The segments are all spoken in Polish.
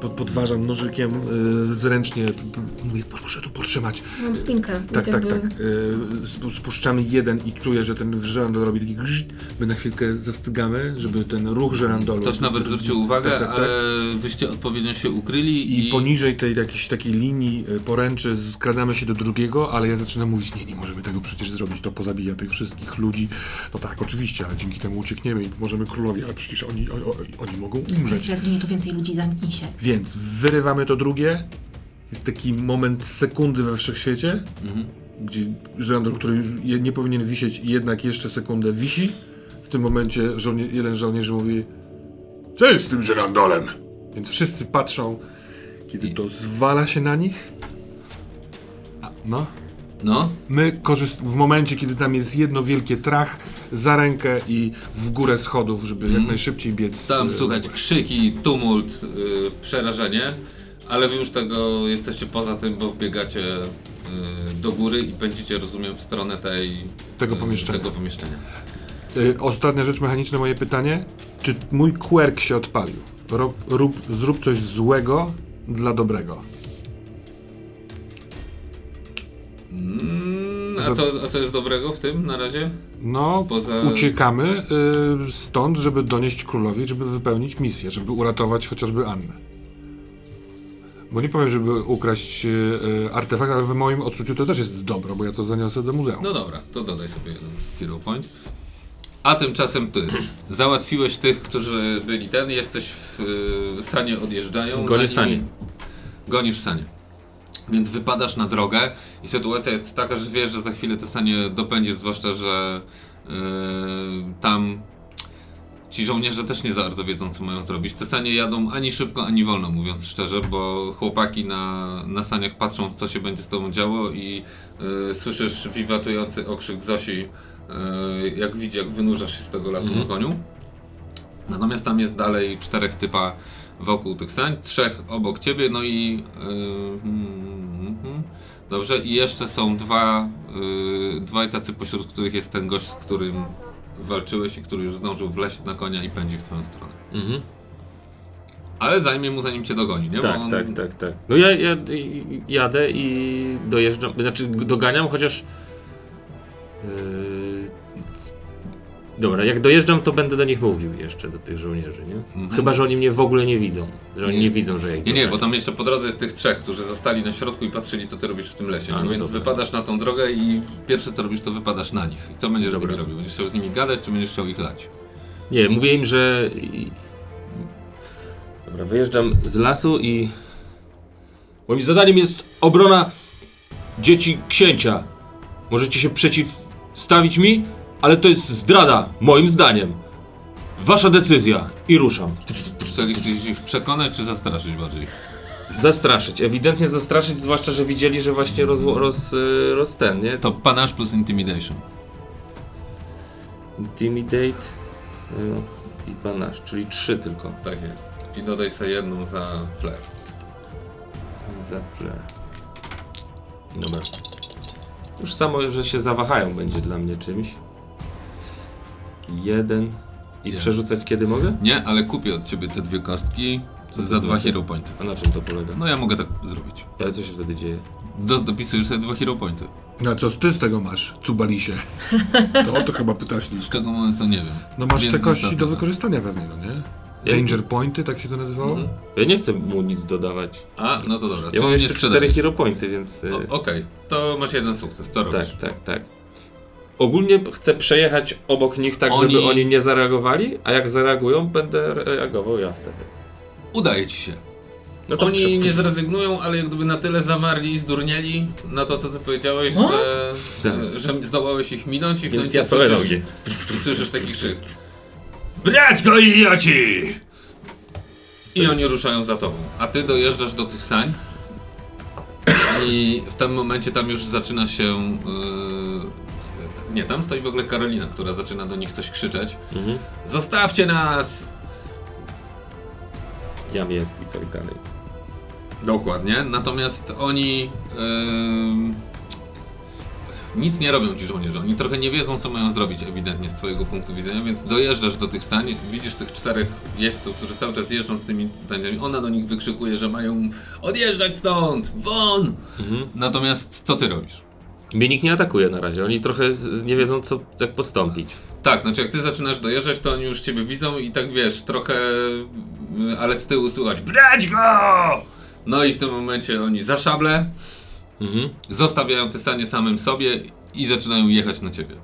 pod, podważam nożykiem y, zręcznie, mówię, proszę tu podtrzymać. Mam spinkę. Tak, tak, tak. Y, spuszczamy jeden i czuję, że ten żerandol robi taki grzyt. My na chwilkę zastygamy, żeby ten ruch żerandolu... Ktoś nawet zwrócił uwagę, tak, tak, tak. ale wyście odpowiednio się ukryli i... i... poniżej tej jakiejś takiej linii y, poręczy skradamy się do drugiego, ale ja zaczynam mówić, nie, nie możemy tego przecież zrobić, to pozabija tych wszystkich ludzi. No tak, oczywiście, ale dzięki temu uciekniemy i możemy królowi, ale przecież oni, oni, oni mogą umrzeć. Zaraz tu więcej ludzi, zamknij się. Więc wyrywamy to drugie. Jest taki moment sekundy we wszechświecie, mhm. gdzie żandol, który nie powinien wisieć i jednak jeszcze sekundę wisi. W tym momencie żołnie jeden żołnierzy mówi Co jest z tym żerandolem? Więc wszyscy patrzą, kiedy to zwala się na nich. A, no. No. My korzyst w momencie, kiedy tam jest jedno wielkie trach, za rękę i w górę schodów, żeby mm. jak najszybciej biec. Tam słuchać krzyki, tumult, yy, przerażenie, ale wy już tego jesteście poza tym, bo wbiegacie yy, do góry i pędzicie, rozumiem, w stronę tej, tego pomieszczenia. Tego pomieszczenia. Yy, ostatnia rzecz mechaniczna, moje pytanie. Czy mój quirk się odpalił? Rob, rób, zrób coś złego dla dobrego. Mm, a, co, a co jest dobrego w tym na razie? No, Poza... uciekamy y, stąd, żeby donieść królowi, żeby wypełnić misję, żeby uratować chociażby Annę. Bo nie powiem, żeby ukraść y, artefakt, ale w moim odczuciu to też jest dobro, bo ja to zaniosę do muzeum. No dobra, to dodaj sobie jeden hero point. A tymczasem ty załatwiłeś tych, którzy byli ten, jesteś w y, sanie odjeżdżają. Gonisz sanie. Gonisz sanie. Więc wypadasz na drogę i sytuacja jest taka, że wiesz, że za chwilę te sanie dopędzie, zwłaszcza, że yy, tam ci żołnierze też nie za bardzo wiedzą, co mają zrobić. Te sanie jadą ani szybko, ani wolno, mówiąc szczerze, bo chłopaki na, na saniach patrzą, co się będzie z tobą działo i yy, słyszysz wiwatujący okrzyk Zosi, yy, jak widzi, jak wynurzasz się z tego lasu mm. na koniu. Natomiast tam jest dalej czterech typa wokół tych sań, trzech obok ciebie, no i yy, dobrze, i jeszcze są dwa, yy, dwaj tacy pośród których jest ten gość, z którym walczyłeś i który już zdążył wleźć na konia i pędzi w twoją stronę. Mhm. Ale zajmie mu zanim cię dogoni, nie? Tak, on... tak, tak, tak. No ja, ja jadę i dojeżdżam, znaczy doganiam, chociaż yy, Dobra, jak dojeżdżam, to będę do nich mówił jeszcze, do tych żołnierzy, nie? Mhm. Chyba, że oni mnie w ogóle nie widzą. Że oni nie, nie widzą, że ja ich Nie, nie, bo tam jeszcze po drodze jest tych trzech, którzy zostali na środku i patrzyli, co ty robisz w tym lesie. A, no więc dobra. wypadasz na tą drogę i pierwsze co robisz, to wypadasz na nich. I co będziesz dobra. z nimi robił? Będziesz chciał z nimi gadać, czy będziesz chciał ich lać? Nie, mówię im, że... Dobra, wyjeżdżam z lasu i... Moim zadaniem jest obrona dzieci księcia. Możecie się przeciwstawić mi? Ale to jest zdrada, moim zdaniem. Wasza decyzja i ruszam. Chcieliście ich przekonać, czy zastraszyć bardziej? Zastraszyć, ewidentnie zastraszyć, zwłaszcza, że widzieli, że właśnie roz, roz, roz ten, nie? To panasz plus intimidation. Intimidate no, i panasz, czyli trzy tylko. Tak jest. I dodaj sobie jedną za flair. Za flair. Dobra. Już samo, że się zawahają będzie dla mnie czymś jeden i Jest. przerzucać kiedy mogę? Nie, ale kupię od ciebie te dwie kostki za dwa znaczy? hero pointy. A na czym to polega? No ja mogę tak zrobić. Ale co się wtedy dzieje? Do, dopisujesz sobie dwa hero pointy. Na co ty z tego masz, cubalisie? To o to chyba pytasz Z czego moment to nie wiem. No masz Więc te kości do wykorzystania pewnie, no nie? Danger pointy, tak się to nazywało? Mhm. Ja nie chcę mu nic dodawać. A, no to dobra. Ja mam jeszcze cztery hero pointy, więc... Okej, okay. to masz jeden sukces, co robisz? Tak, tak, tak. Ogólnie chcę przejechać obok nich tak, oni... żeby oni nie zareagowali, a jak zareagują, będę reagował ja wtedy. Udaje ci się. No to Oni nie zrezygnują, ale jak gdyby na tyle zamarli i zdurnieli na to, co ty powiedziałeś, że, tak. że zdołałeś ich minąć i w końcu ja słyszysz, i słyszysz taki krzyk. Brać go, idioci! I oni ruszają za tobą. A ty dojeżdżasz do tych sań i w tym momencie tam już zaczyna się yy, nie, tam stoi w ogóle Karolina, która zaczyna do nich coś krzyczeć. Mhm. Zostawcie nas! Jam jest i tak dalej. Dokładnie. Natomiast oni. Yy... Nic nie robią ci żołnierze, oni trochę nie wiedzą co mają zrobić ewidentnie z twojego punktu widzenia, więc dojeżdżasz do tych stań, widzisz tych czterech jeźdźców, którzy cały czas jeżdżą z tymi taniami, ona do nich wykrzykuje, że mają odjeżdżać stąd, won! Natomiast co ty robisz? Mnie nikt nie atakuje na razie. Oni trochę nie wiedzą, co, jak postąpić. Tak, znaczy jak ty zaczynasz dojeżdżać, to oni już ciebie widzą i tak wiesz, trochę, y, ale z tyłu słychać BRAĆ GO! No i w tym momencie oni za szable, Mhm. zostawiają te stanie samym sobie i zaczynają jechać na ciebie.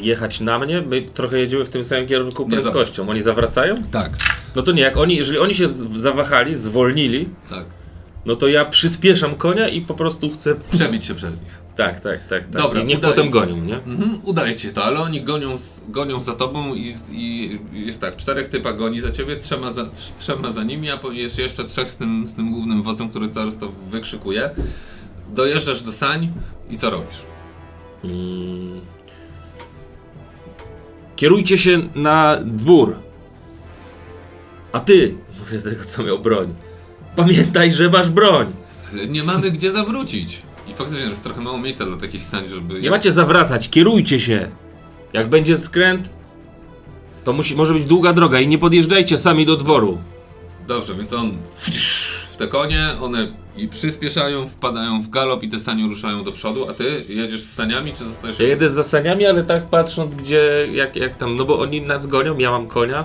Jechać na mnie? My trochę jedziemy w tym samym kierunku prędkością. Oni zawracają? Tak, No to nie, jak oni, jeżeli oni się zawahali, zwolnili, tak. No to ja przyspieszam konia i po prostu chcę. Przebić się przez nich. Tak, tak, tak. tak. Dobra, I niech udaje- potem gonią, nie? Mhm, udaje ci się to, ale oni gonią, gonią za tobą i, i jest tak, czterech typa goni za ciebie, trzema za, trz- trzema za nimi, a jest jeszcze trzech z tym, z tym głównym wodzem, który cały to wykrzykuje. Dojeżdżasz do sań i co robisz? Mm. Kierujcie się na dwór. A ty, mówię tego, co miał broń. Pamiętaj, że masz broń. Nie mamy gdzie zawrócić. I faktycznie jest trochę mało miejsca dla takich sań, żeby... Nie macie zawracać, kierujcie się. Jak będzie skręt, to musi, może być długa droga i nie podjeżdżajcie sami do dworu. Dobrze, więc on w te konie, one i przyspieszają, wpadają w galop i te sanie ruszają do przodu, a ty jedziesz z saniami, czy zostajesz... Ja jedę z zasaniami, ale tak patrząc gdzie, jak, jak tam, no bo oni nas gonią, ja mam konia,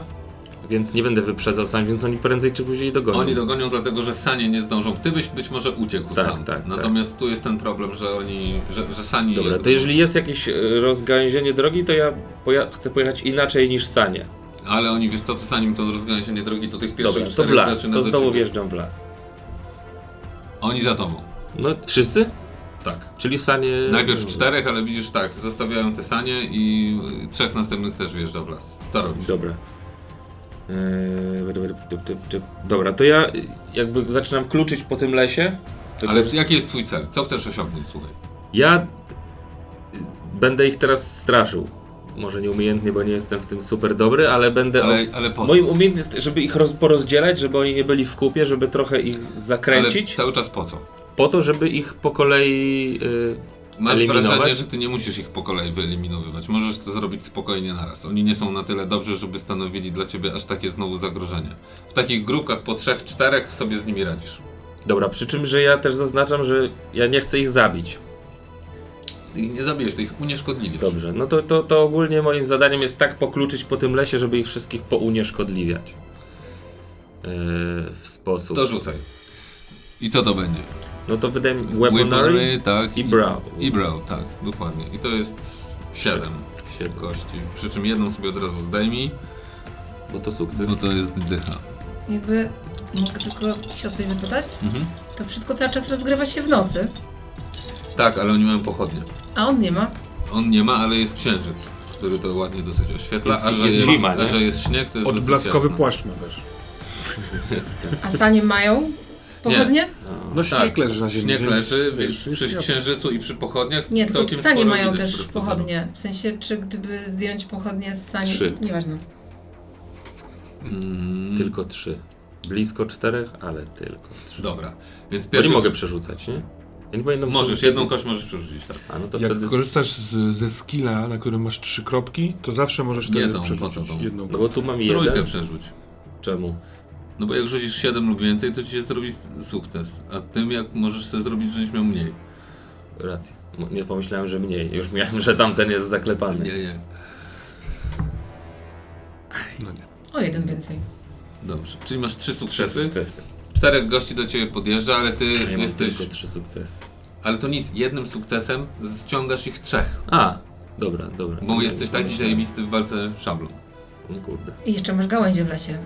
więc nie będę wyprzedzał sam, więc oni prędzej czy później dogonią. Oni dogonią dlatego, że sanie nie zdążą. Ty byś być może uciekł Tak, sam. tak, Natomiast tu jest ten problem, że oni, że, że sani... Dobra, to jeżeli jest jakieś e, rozgałęzienie drogi, to ja poja- chcę pojechać inaczej niż sanie. Ale oni, wiesz co, zanim to rozgałęzienie drogi, to tych pierwszych Dobra, to w las, to znowu ciebie. wjeżdżam w las. Oni za tobą. No, wszyscy? Tak. Czyli sanie... Najpierw czterech, ale widzisz tak, zostawiają te sanie i trzech następnych też wjeżdża w las. Co robisz? Dobra. Dobra, to ja jakby zaczynam kluczyć po tym lesie. Ale że- jaki jest twój cel? Co chcesz osiągnąć, słuchaj? Ja y, będę ich teraz straszył. Może nieumiejętnie, bo nie jestem w tym super dobry, ale będę. Ale, ale po co? Moim umiejętnością jest, żeby ich roz, porozdzielać, żeby oni nie byli w kupie, żeby trochę ich Ale zakręcić, cały czas po co? po to, żeby ich po kolei. y, Masz Eliminować? wrażenie, że ty nie musisz ich po kolei wyeliminowywać. Możesz to zrobić spokojnie naraz. Oni nie są na tyle dobrzy, żeby stanowili dla ciebie aż takie znowu zagrożenie. W takich grupkach po trzech, czterech sobie z nimi radzisz. Dobra, przy czym, że ja też zaznaczam, że ja nie chcę ich zabić. Ty ich nie zabijesz, ty ich unieszkodliwisz. Dobrze, no to, to, to ogólnie moim zadaniem jest tak pokluczyć po tym lesie, żeby ich wszystkich pounieszkodliwiać. Yy, w sposób. To rzucaj. I co to będzie? No to wydaje mi weaponry tak. i brow. I brow, tak, dokładnie. I to jest 7 Siedem. kości. Przy czym jedną sobie od razu zdejmij, Bo to sukces. bo to jest dycha. Jakby mogę tylko się o coś zapytać? Mhm. To wszystko cały czas rozgrywa się w nocy, Tak, ale oni mają pochodnie. a on nie ma. On nie ma, ale jest księżyc, który to ładnie dosyć oświetla, Jest- a że jest jest, zima, a że jest śnieg, to jest Odblaskowy płaszcz ma też. A sanie mają pochodnie? No śnieg Tak, leży na ziemi. Śnieg więc, leży, więc przy księżycu i przy pochodniach Nie, tylko czy sanie mają też pochodnie? W sensie, czy gdyby zdjąć pochodnie z sani... Trzy. Nieważne. Mm, Tylko trzy. Blisko czterech, ale tylko trzy. Dobra, więc Bo pierwszy... nie mogę przerzucać, nie? Ja nie pamiętam, Możesz, jedną kość możesz przerzucić, tak. A no to Jak wtedy. korzystasz z, ze skilla, na którym masz trzy kropki, to zawsze możesz wtedy tą, przerzucić jedną No bo tu mam jeden. Trójkę przerzuć. Czemu? No bo jak rzucisz 7 lub więcej, to ci się zrobi sukces. A tym jak możesz sobie zrobić, żebyś miał mniej. Racja. Mo- Nie pomyślałem, że mniej. Już miałem, że tamten jest zaklepany. Nie, nie. No nie. O jeden więcej. Dobrze. Czyli masz trzy sukcesy. Sukcesy. Czterech gości do ciebie podjeżdża, ale ty ja mam jesteś. tylko trzy sukcesy. Ale to nic, jednym sukcesem ściągasz ich trzech. A, dobra, dobra. Bo Nie, jesteś nie taki zajebisty w walce szablą. No kurde. I jeszcze masz gałęzie w lesie.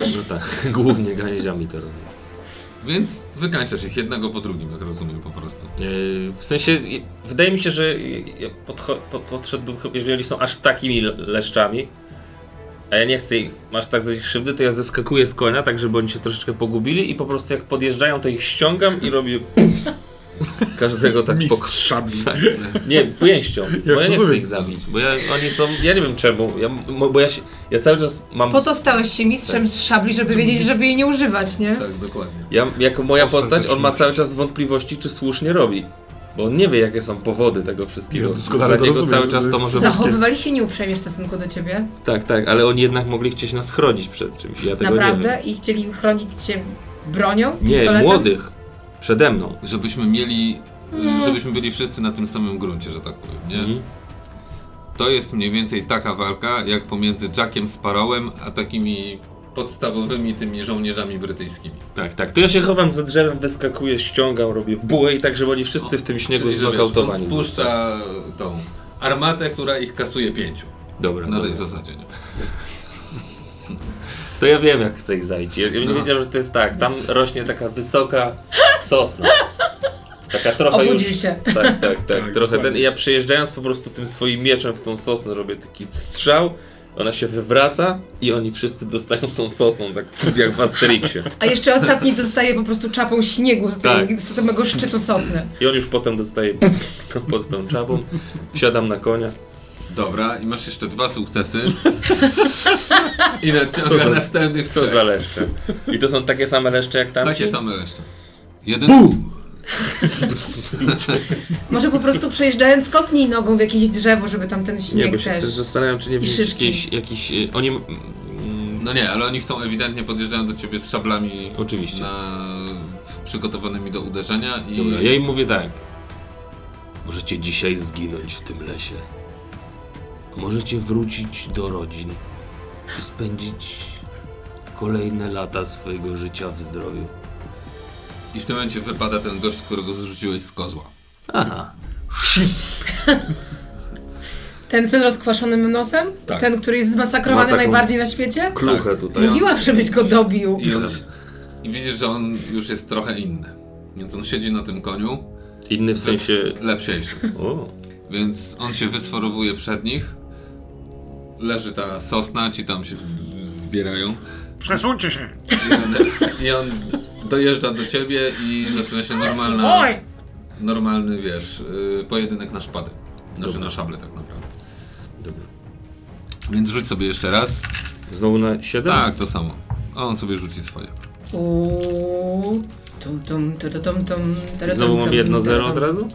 No tak, głównie gałęziami to robię. Więc wykańczasz ich jednego po drugim, jak rozumiem po prostu. Yy, W sensie, i- wydaje mi się, że ja podcho- po- podszedłbym, chyba- jeżeli są aż takimi le- leszczami, a ja nie chcę ich, masz tak zrobić krzywdy, to ja zeskakuję z konia, tak żeby oni się troszeczkę pogubili i po prostu jak podjeżdżają, to ich ściągam i robię każdego tak po... Szabli. Nie, pięścią, bo ja nie chcę ich zabić, bo ja, oni są, ja nie wiem czemu, ja, bo ja, się, ja cały czas mam... Po to stałeś się mistrzem z szabli, żeby wiedzieć, żeby jej nie używać, nie? Tak, dokładnie. Ja, jako moja postać, on ma cały czas wątpliwości, czy słusznie robi. Bo on nie wie, jakie są powody tego wszystkiego. Ja Dla niego rozumiem, cały czas to może być... Zachowywali się nieuprzejmie w stosunku do ciebie. Tak, tak, ale oni jednak mogli chcieć nas chronić przed czymś. Ja tego Naprawdę? nie I chcieli chronić cię bronią? Nie, pistoletem? młodych. Przede mną. Żebyśmy mieli, No. żebyśmy byli wszyscy na tym samym gruncie, że tak powiem, nie? Mhm. To jest mniej więcej taka walka, jak pomiędzy Jackiem Sparrowem, a takimi podstawowymi tymi żołnierzami brytyjskimi. Tak, tak. To ja się chowam za drzewem, wyskakuję, ściągam, robię bułę i tak, żeby oni wszyscy w tym śniegu Czyli, wiesz, on spuszcza tą armatę, która ich kasuje pięciu. Dobra, Na tej dobra. zasadzie, nie? To ja wiem, jak chcę ich zajść. Ja, ja nie No. wiedziałem, że to jest tak. Tam rośnie taka wysoka sosna. Taka trochę Obudził już... się. Tak, tak, tak. Tak, trochę ten. I ja przejeżdżając po prostu tym swoim mieczem w tą sosnę robię taki strzał. Ona się wywraca i oni wszyscy dostają tą sosną, tak jak w Asterixie. A jeszcze ostatni dostaje po prostu czapą śniegu z, tej, Tak. z samego szczytu sosny. I on już potem dostaje pod tą czapą. Wsiadam na konia. Dobra, i masz jeszcze dwa sukcesy. I Co nadciąga za- następnych Co trzech. za leszcze. I to są takie same leszcze jak tam? Takie same jeszcze. Jeden. Może po prostu przejeżdżając kopnij nogą w jakieś drzewo, żeby tam ten Nie, śnieg bo się też... też zastanawiam, czy nie I wiem, szyszki. jakiś, jakiś... y, Oni... mm, No nie, ale oni chcą ewidentnie podjeżdżają do ciebie z szablami Oczywiście. Na, przygotowanymi do uderzenia i Dobra, ja im mówię tak. Możecie dzisiaj zginąć w tym lesie. A możecie wrócić do rodzin i spędzić kolejne lata swojego życia w zdrowiu. I w tym momencie wypada ten gość, którego zrzuciłeś z kozła. Aha. Ten z rozkwaszonym nosem? Tak. Ten, który jest zmasakrowany taką najbardziej na świecie? Kluchę tutaj. Mówiłam, żebyś go dobił. I, on, I widzisz, że on już jest trochę inny. Więc on siedzi na tym koniu, Inny w sensie... lepsiejszy. O, Więc on się wysforowuje przed nich. Leży ta sosna, ci tam się zbierają. Przesuńcie się. I on, I on dojeżdża do ciebie i zaczyna się normalna, Oj! normalny, wiesz, yy, pojedynek na szpady. Znaczy na szable tak naprawdę. dobra. Więc rzuć sobie jeszcze raz. Znowu na 7? Tak, to samo. A on sobie rzuci swoje. Uuu. Tum, tum, tu, tu, tum, tum, Znowu mam tum, 1-0 tere, od razu?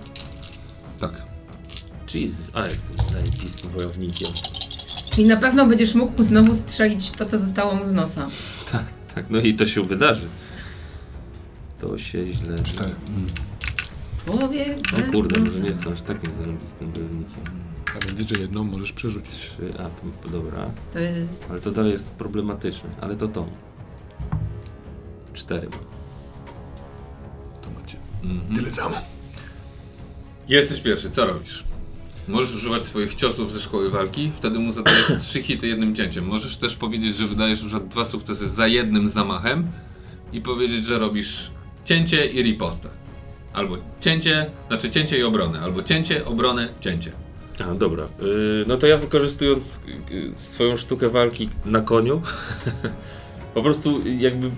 Tak. Jeez, a jestem zajebistym wojownikiem. Czyli na pewno będziesz mógł znowu strzelić to, co zostało mu z nosa. Tak, tak, no i to się wydarzy. To się źle... Człowiek O bez kurde, może nosa. nie jestem aż takim zarobistym wojownikiem. Pamiętaj, że jedną możesz przerzucić. 3, a p- dobra. To jest... Ale to dalej jest problematyczne, ale to to. 4 mam. To macie. Mhm. Tyle samo. Jesteś pierwszy, co robisz? Możesz używać swoich ciosów ze szkoły walki, wtedy mu zadajesz trzy hity jednym cięciem. Możesz też powiedzieć, że wydajesz już dwa sukcesy za jednym zamachem i powiedzieć, że robisz cięcie i ripostę. Albo cięcie, znaczy cięcie i obronę, albo cięcie, obronę, cięcie. A, dobra. Yy, no to ja wykorzystując yy, swoją sztukę walki na koniu, po prostu jakby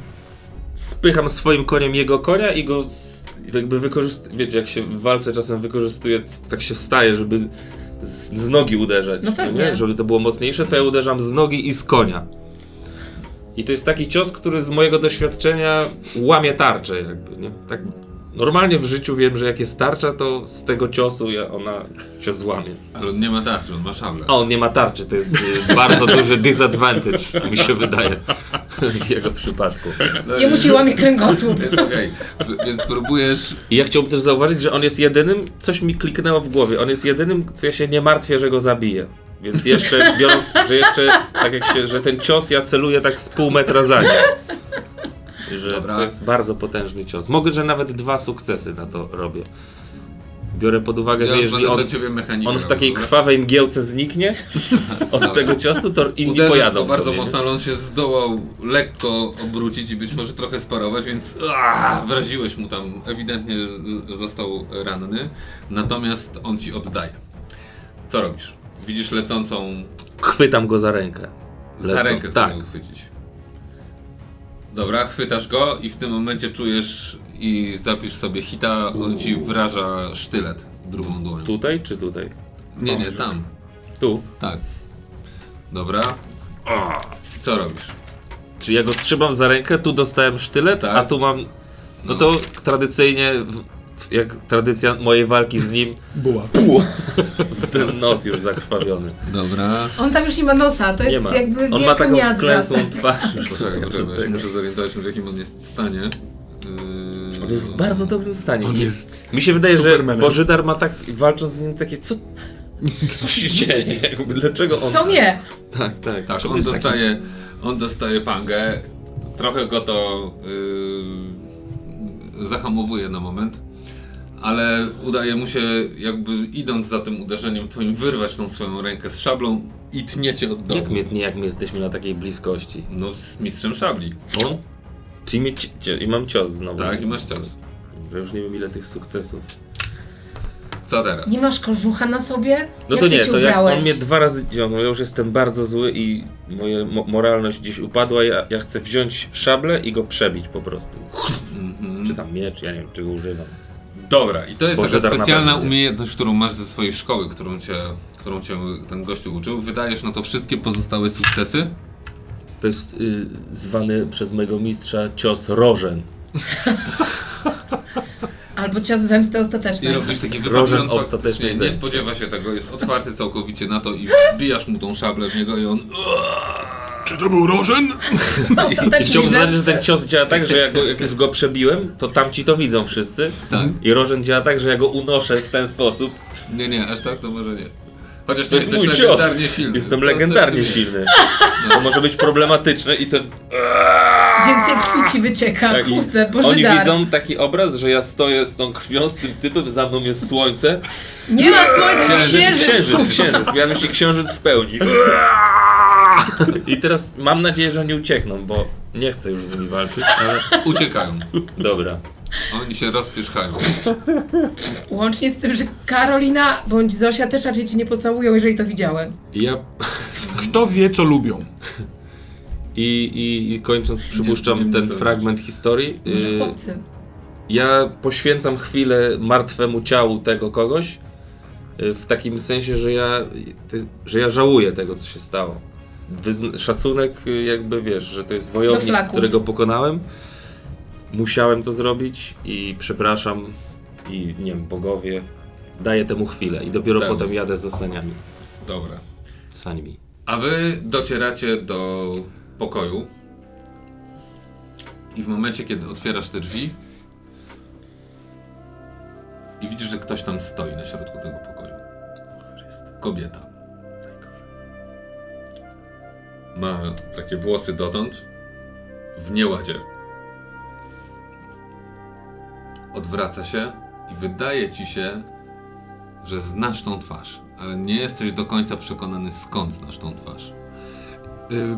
spycham swoim koniem jego konia i go z, jakby wykorzystuję. Wiecie, jak się w walce czasem wykorzystuje, tak się staje, żeby z, z nogi uderzać. No pewnie. nie? Żeby to było mocniejsze, to ja uderzam z nogi i z konia. I to jest taki cios, który z mojego doświadczenia łamie tarczę, jakby, nie? Tak normalnie w życiu wiem, że jak jest tarcza, to z tego ciosu ja, ona się złamie. Ale on nie ma tarczy, on ma szablę. A on nie ma tarczy, to jest y, bardzo duży disadvantage, mi się wydaje, w jego przypadku. No, Jemu się łamie kręgosłup. Więc W- więc próbujesz I ja chciałbym też zauważyć, że on jest jedynym, coś mi kliknęło w głowie, on jest jedynym, co ja się nie martwię, że go zabiję. Więc jeszcze, biorąc, że jeszcze, tak jak się, że ten cios ja celuję tak z pół metra za nim. Że Dobra. to jest bardzo potężny cios. Mogę, że nawet dwa sukcesy na to robię. Biorę pod uwagę, Ja że jeżeli on, on w takiej dobra? krwawej mgiełce zniknie od Dobra. tego ciosu, to inni Uderzysz pojadą bardzo sobie, mocno, ale on się zdołał lekko obrócić i być może trochę sparować, więc aaa, wraziłeś mu tam, ewidentnie został ranny, natomiast on ci oddaje. Co robisz? Widzisz lecącą, Chwytam go za rękę. za Lecą. rękę chcesz Tak. go chwycić. Dobra, chwytasz go i w tym momencie czujesz i zapisz sobie hita, on ci wraża sztylet w drugą dłoń. Tutaj czy tutaj? Nie, nie, tam. Tu. Tak. Dobra. Co robisz? Czy ja go trzymam za rękę, tu dostałem sztylet, Tak. a tu mam. No to tradycyjnie w, jak tradycja mojej walki z nim, Buła. w ten nos już zakrwawiony. Dobra. On tam już nie ma nosa, to Nie jest ma. jakby On ma taką wklęsłą twarz. Poczekaj, poczekaj, ja się muszę zorientować, w jakim on jest stanie. Yy... On jest w bardzo dobrym stanie. On jest Mi się wydaje, że. Bożydar ma tak, walcząc z nim takie, co, co się dzieje? Dlaczego on... Co nie? Tak, tak. Tak, on jest taki- dostaje, on dostaje pangę. Trochę go to yy, zahamowuje na moment, ale udaje mu się, jakby idąc za tym uderzeniem twoim, wyrwać tą swoją rękę z szablą i tniecie od dołu. Jak my, nie, jak my jesteśmy na takiej bliskości? No, z mistrzem szabli. On? Czyli mi, cio- i mam cios znowu. Tak, i masz cios. Ja już nie wiem ile tych sukcesów. Co teraz? Nie masz kożucha na sobie? No jak to ty nie, się to jak ubrałeś? on mnie dwa razy ciągnął, ja już jestem bardzo zły i moja mo moralność gdzieś upadła, ja, ja chcę wziąć szablę i go przebić po prostu. Mhm. Czy tam miecz, ja nie wiem czego używam. Dobra, i to jest Boże, taka specjalna umiejętność, którą masz ze swojej szkoły, którą cię, którą cię ten gościu uczył. Wydajesz na to wszystkie pozostałe sukcesy. To jest y, zwany przez mojego mistrza cios rożen. Albo cios zemsty I ostatecznej. robisz taki Rożen wypadek, ostatecznej nie zemsty. spodziewa się tego, jest otwarty całkowicie na to i wbijasz mu tą szablę w niego i on... Czy to był Rożen? Ostatecznej Chciałbym zaznaczyć, że ten cios działa tak, że jak, go, jak już go przebiłem, to tamci to widzą wszyscy. Tak. I rożen działa tak, że ja go unoszę w ten sposób. Nie, nie, aż tak to może nie. Chociaż To jest jesteś mój cios. legendarnie silny. Jestem legendarnie silny. To może być problematyczne i to... Więcej krwi ci wycieka, Tak, kurde, Boży Oni dar. widzą taki obraz, że ja stoję z tą krwią, z tym typem, za mną jest słońce. Nie ma słońca, Księżyc, księżyc! księżyc, księżyc. Miałem się księżyc w pełni. I teraz mam nadzieję, że nie uciekną, bo nie chcę już z nimi walczyć, ale Uciekają. dobra. Oni się rozpierzchają. Łącznie z tym, że Karolina bądź Zosia też raczej cię nie pocałują, jeżeli to widziałem. Ja Kto wie, co lubią? i, i, i kończąc przypuszczam nie ten fragment historii, Może y, chłopcy. ja poświęcam chwilę martwemu ciału tego kogoś, y, w takim sensie, że ja, to jest- że ja żałuję tego, co się stało. Szacunek, y, jakby wiesz, że to jest wojownik, którego pokonałem. Musiałem to zrobić i przepraszam i nie wiem, bogowie. Daję temu chwilę i dopiero Deus. potem jadę za saniami. Dobra. Saniami. A wy docieracie do pokoju i w momencie, kiedy otwierasz te drzwi i widzisz, że ktoś tam stoi na środku tego pokoju. Kobieta. Ma takie włosy dotąd w nieładzie. Odwraca się i wydaje ci się, że znasz tą twarz, ale nie jesteś do końca przekonany skąd znasz tą twarz. Y,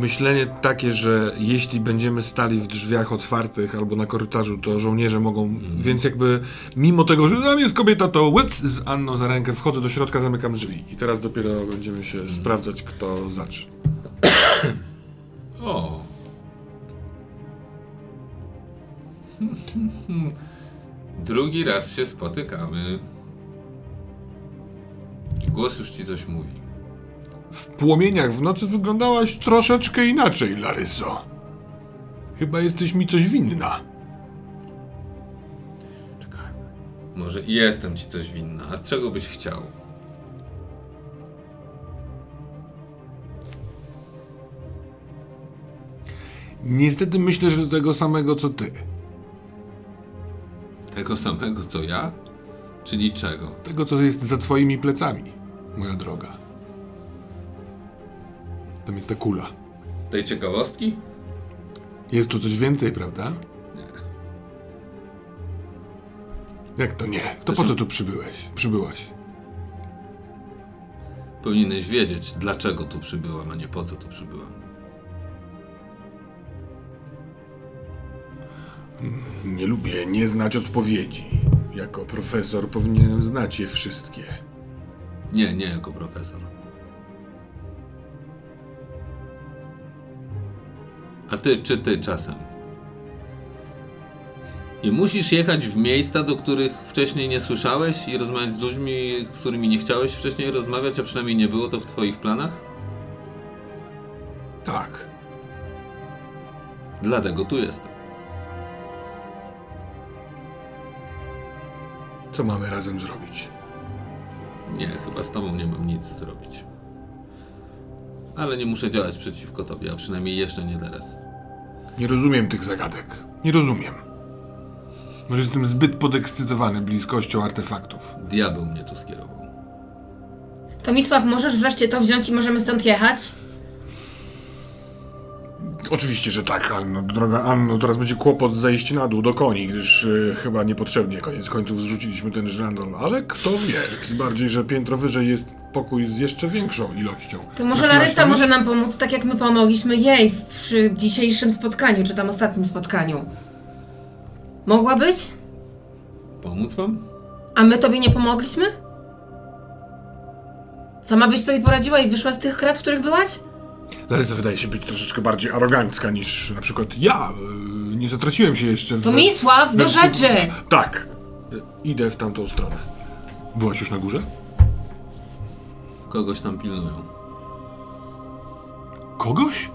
Myślenie takie, że jeśli będziemy stali w drzwiach otwartych albo na korytarzu, to żołnierze mogą, więc jakby mimo tego, że tam jest kobieta, to łyc z Anną za rękę, wchodzę do środka, zamykam drzwi i teraz dopiero będziemy się sprawdzać, kto zacznie. O. Drugi raz się spotykamy. Głos już ci coś mówi. W płomieniach w nocy wyglądałaś troszeczkę inaczej, Laryso. Chyba jesteś mi coś winna. Może i jestem ci coś winna, a czego byś chciał? Niestety myślę, że tego samego co ty. Tego samego co ja? Czyli czego? Tego, co jest za twoimi plecami, moja droga. Tam jest ta kula. Tej ciekawostki? Jest tu coś więcej, prawda? Jak to nie? To To po co tu przybyłeś? Przybyłaś? Powinieneś wiedzieć, dlaczego tu przybyłam, a nie po co tu przybyłam. Nie lubię nie znać odpowiedzi. Jako profesor powinienem znać je wszystkie. Nie, nie jako profesor. A ty, czy ty czasem? I musisz jechać w miejsca, do których wcześniej nie słyszałeś i rozmawiać z ludźmi, z którymi nie chciałeś wcześniej rozmawiać, a przynajmniej nie było to w twoich planach? Tak. Dlatego tu jestem. Co mamy razem zrobić? Nie, chyba z tobą nie mam nic zrobić. Ale nie muszę działać przeciwko tobie, a przynajmniej jeszcze nie teraz. Nie rozumiem tych zagadek. Nie rozumiem. Może jestem zbyt podekscytowany bliskością artefaktów. Diabeł mnie tu skierował. Tomisław, możesz wreszcie to wziąć i możemy stąd jechać? Oczywiście, że tak, Anno. Droga Anno, teraz będzie kłopot zejść na dół do koni, gdyż e, chyba niepotrzebnie koniec końców zrzuciliśmy ten żrandol. Ale kto wie, tym bardziej, że piętro wyżej jest pokój z jeszcze większą ilością. To może Trafiłaś Larysa tam może nam pomóc, tak jak my pomogliśmy jej w- przy dzisiejszym spotkaniu, czy tam ostatnim spotkaniu. Mogłabyś? Pomóc wam? A my tobie nie pomogliśmy? Sama byś sobie poradziła i wyszła z tych krat, w których byłaś? Larysa wydaje się być troszeczkę bardziej arogancka niż na przykład ja. E, Nie zatraciłem się jeszcze w... Tomisław, do rzeczy! Tak. E, Idę w tamtą stronę. Byłaś już na górze? Kogoś tam pilnują. Kogoś?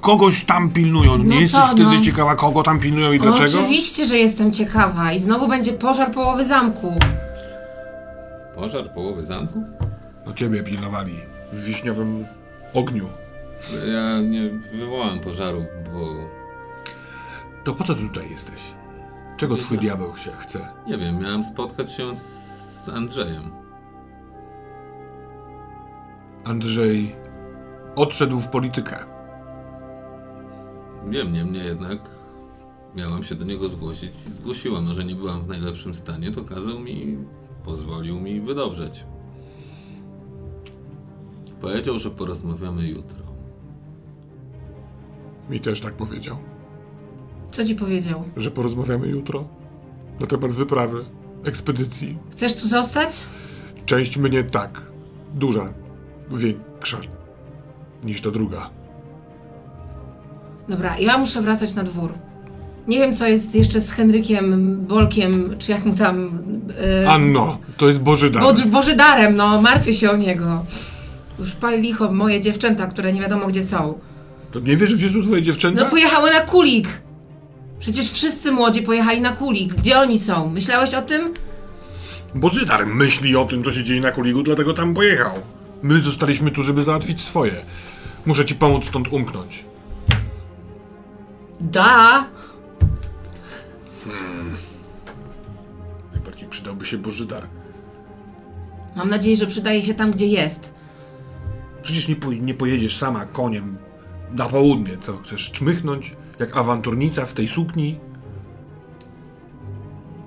Kogoś tam pilnują. Nie No jesteś co, wtedy no? ciekawa, kogo tam pilnują i dlaczego? Oczywiście, że jestem ciekawa i znowu będzie pożar połowy zamku. Pożar połowy zamku? No ciebie pilnowali w wiśniowym ogniu. Ja nie wywołałem pożaru, bo To po co ty tutaj jesteś? Czego twój diabeł się chce? nie wiem, miałem spotkać się z Andrzejem. Andrzej odszedł w politykę. Wiem, niemniej jednak miałam się do niego zgłosić i zgłosiłam, a że nie byłam w najlepszym stanie, to kazał mi, pozwolił mi wydobrzeć. Powiedział, że porozmawiamy jutro. Mi też tak powiedział, Co ci powiedział? że porozmawiamy jutro na temat wyprawy, ekspedycji. Chcesz tu zostać? Część mnie tak, duża, większa niż ta druga. Dobra, ja muszę wracać na dwór. Nie wiem, co jest jeszcze z Henrykiem Bolkiem, czy jak mu tam... Yy, Anno, to jest Boży dar. Bod- Bożydarem, no, martwię się o niego. Już pal licho moje dziewczęta, które nie wiadomo gdzie są. To nie wiesz, gdzie są twoje dziewczęta? No pojechały na kulik! Przecież wszyscy młodzi pojechali na kulik. Gdzie oni są? Myślałeś o tym? Bożydar myśli o tym, co się dzieje na Kuligu, dlatego tam pojechał. My zostaliśmy tu, żeby załatwić swoje. Muszę ci pomóc stąd umknąć. Da! Najbardziej przydałby się Bożydar. Mam nadzieję, że przydaje się tam, gdzie jest. Przecież nie, nie pojedziesz sama koniem na południe. Co, chcesz czmychnąć jak awanturnica w tej sukni?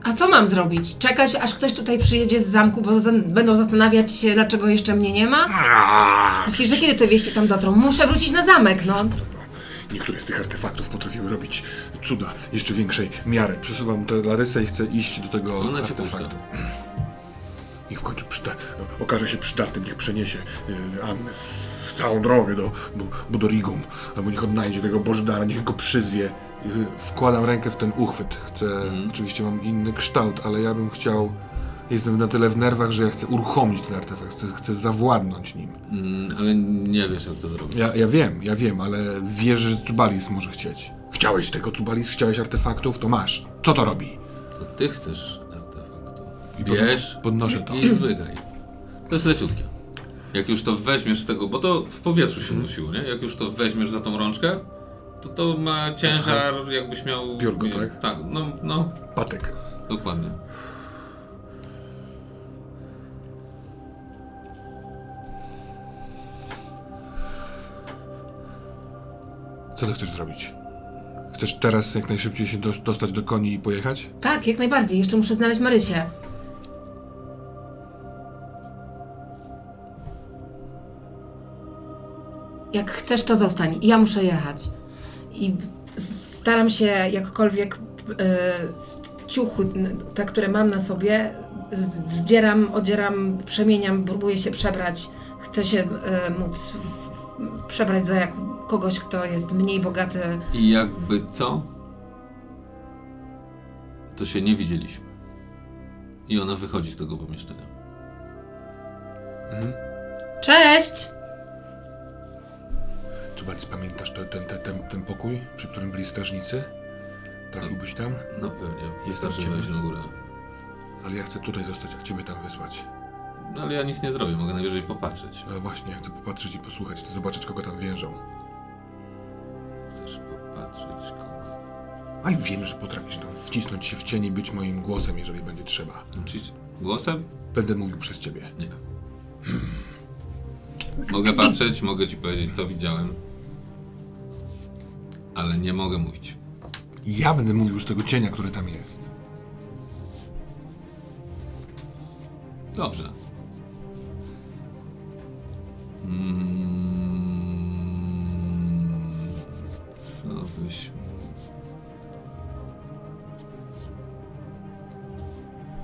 A co mam zrobić? Czekać, aż ktoś tutaj przyjedzie z zamku, bo za- będą zastanawiać się, dlaczego jeszcze mnie nie ma? Myślisz, że kiedy te wieści tam dotrą? Muszę wrócić na zamek, no. Niektóre z tych artefaktów potrafiły robić cuda jeszcze większej miary. Przesuwam tę Larysę i chcę iść do tego Ona cię artefaktu. Niech w końcu przyda- okaże się przydatnym, niech przeniesie y, Annę z, w całą drogę do Bu- Budorigum, albo niech odnajdzie tego Bożydara, niech go przyzwie. Y, wkładam rękę w ten uchwyt. Chcę, oczywiście mam inny kształt, ale ja bym chciał, jestem na tyle w nerwach, że ja chcę uruchomić ten artefakt, chcę, chcę zawładnąć nim. Mm, ale nie wiesz, jak to zrobić. Ja, ja wiem, ja wiem, ale wiesz, że Cubalis może chcieć. Chciałeś tego Cubalis, chciałeś artefaktów, to masz. Co to robi? To ty chcesz artefaktu. I pod- Bierz podnoszę to. i zmykaj. To jest leciutkie. Jak już to weźmiesz z tego, bo to w powietrzu się nosiło, nie? Jak już to weźmiesz za tą rączkę, to to ma ciężar, jakbyś miał... Piórko, nie, tak? Tak, no, no, Patek. dokładnie. Co ty chcesz zrobić? Chcesz teraz jak najszybciej się dos- dostać do koni i pojechać? Tak, jak najbardziej. Jeszcze muszę znaleźć Marysię. Jak chcesz, to zostań. Ja muszę jechać. I staram się jakkolwiek e, z ciuchu, n- te, które mam na sobie, zdzieram, odzieram, przemieniam, próbuję się przebrać. Chcę się e, móc w, w, przebrać za jak, kogoś, kto jest mniej bogaty. I jakby co? To się nie widzieliśmy. I ona wychodzi z tego pomieszczenia. Cześć! Cubalis, pamiętasz to, ten, ten, ten, ten pokój, przy którym byli strażnicy? Trafiłbyś tam? No pewnie, Jest wystarczy tam wejść na ciemność. górę. Ale ja chcę tutaj zostać, a ciebie tam wysłać. No ale ja nic nie zrobię, mogę najwyżej popatrzeć. No właśnie, ja chcę popatrzeć i posłuchać, chcę zobaczyć, kogo tam więżą. Kogo? A i wiem, że potrafisz tam wcisnąć się w cień i być moim głosem, jeżeli będzie trzeba. Głosem? Będę mówił przez ciebie. Nie. Mogę patrzeć, mogę ci powiedzieć, co widziałem. Ale nie mogę mówić. Ja będę mówił z tego cienia, który tam jest. Dobrze. Mm,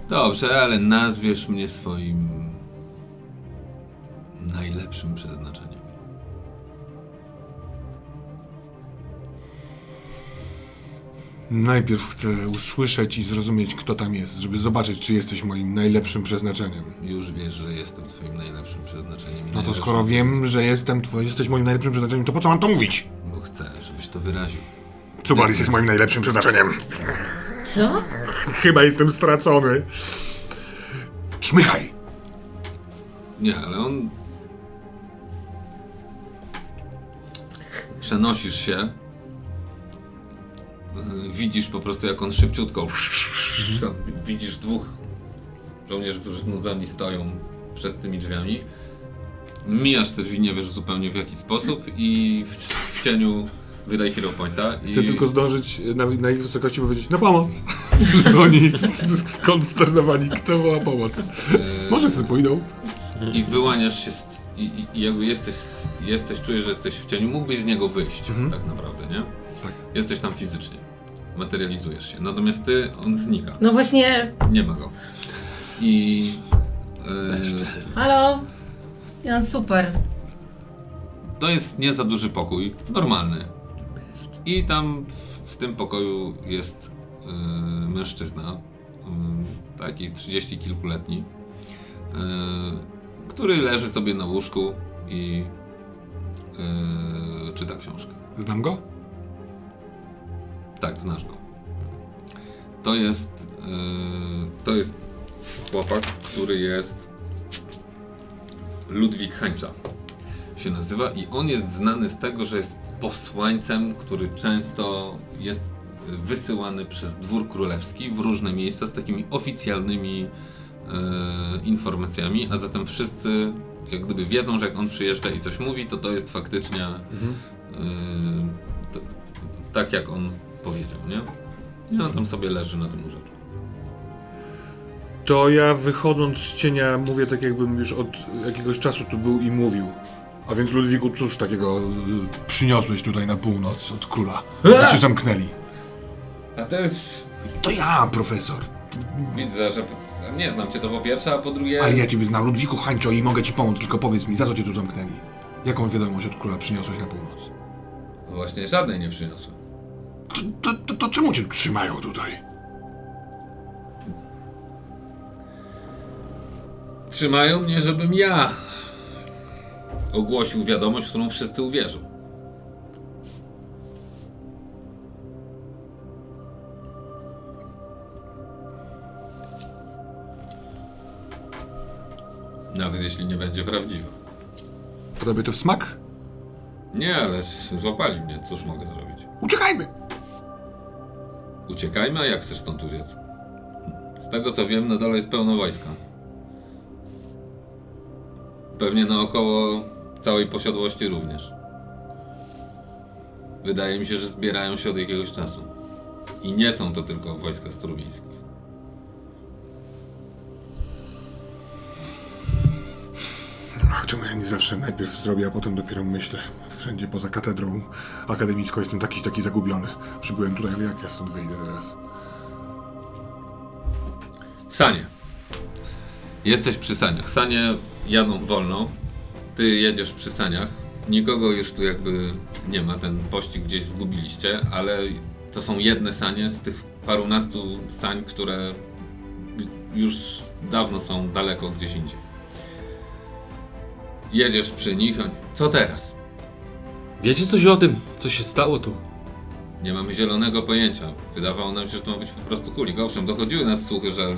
Dobrze, ale nazwiesz mnie swoim najlepszym przeznaczeniem. Najpierw chcę usłyszeć i zrozumieć, kto tam jest, żeby zobaczyć, czy jesteś moim najlepszym przeznaczeniem. Już wiesz, że jestem twoim najlepszym przeznaczeniem. i No to najlepszym skoro wiem, że jestem twój, jesteś moim najlepszym przeznaczeniem, to po co mam to mówić? Chcę, żebyś to wyraził. Cubalis jest moim najlepszym przeznaczeniem. Co? Chyba jestem stracony. Czmychaj! Nie, ale on. Przenosisz się. Yy, Widzisz po prostu, jak on szybciutko. Tam Widzisz dwóch żołnierzy, którzy znudzeni stoją przed tymi drzwiami. Mijasz te drzwi, nie wiesz zupełnie w jaki sposób, i w, w cieniu wydaj Hero Pointa. I... Chcę tylko zdążyć na, na ich wysokości powiedzieć na pomoc. Oni skonsternowani, kto woła pomoc. Może sobie pójdą. i wyłaniasz się z, i, i- jakby jesteś, jesteś, czujesz, że jesteś w cieniu, mógłbyś z niego wyjść, tak naprawdę, nie? Tak. Jesteś tam fizycznie, materializujesz się, natomiast ty, on znika, No właśnie, nie ma go. I... Yy, halo? Ja super. To jest nie za duży pokój, normalny. I tam w, w tym pokoju jest yy, mężczyzna, yy, taki trzydzieści kilkuletni, yy, który leży sobie na łóżku i yy, czyta książkę. Znam go? Tak, znasz go. To jest. Yy, to jest chłopak, który jest. Ludwik Hańcza się nazywa i on jest znany z tego, że jest posłańcem, który często jest wysyłany przez dwór królewski w różne miejsca z takimi oficjalnymi yy, informacjami, a zatem wszyscy jak gdyby wiedzą, że jak on przyjeżdża i coś mówi, to to jest faktycznie yy, to, tak jak on powiedział, nie? I on tam sobie leży na tym łóżeczku. To ja wychodząc z cienia mówię tak jakbym już od jakiegoś czasu tu był i mówił. A więc Ludwiku, cóż takiego y, przyniosłeś tutaj na północ od króla? Jak cię zamknęli? A to jest... To ja, profesor. Widzę, że... Nie znam cię to po pierwsze, a po drugie... Ale ja ciebie znam, Ludwiku Hańczo, i mogę ci pomóc, tylko powiedz mi, za co cię tu zamknęli? Jaką wiadomość od króla przyniosłeś na północ? Właśnie żadnej nie przyniosłem. To, to, to, to czemu cię trzymają tutaj? Trzymają mnie, żebym ja ogłosił wiadomość, w którą wszyscy uwierzą. Nawet jeśli nie będzie prawdziwa. Tobie to w smak? Nie, ale złapali mnie. Cóż mogę zrobić? Uciekajmy! Uciekajmy, a jak chcesz stąd uciec? Z tego co wiem, na dole jest pełno wojska. Pewnie naokoło całej posiadłości również. Wydaje mi się, że zbierają się od jakiegoś czasu. I nie są to tylko wojska strumiejskich. Ach, czemu ja nie zawsze najpierw zrobię, a potem dopiero myślę? Wszędzie poza katedrą akademicką jestem taki taki zagubiony. Przybyłem tutaj, jak ja stąd wyjdę teraz? Sanie. Jesteś przy saniach. Sanie jadą wolno. Ty jedziesz przy saniach. Nikogo już tu jakby nie ma. Ten pościg gdzieś zgubiliście, ale to są jedne sanie z tych parunastu sań, które już dawno są daleko gdzieś indziej. Jedziesz przy nich. oni, Co teraz? Wiecie coś o tym, co się stało tu? Nie mamy zielonego pojęcia. Wydawało nam się, że to ma być po prostu kulik. Owszem, dochodziły nas słuchy, że,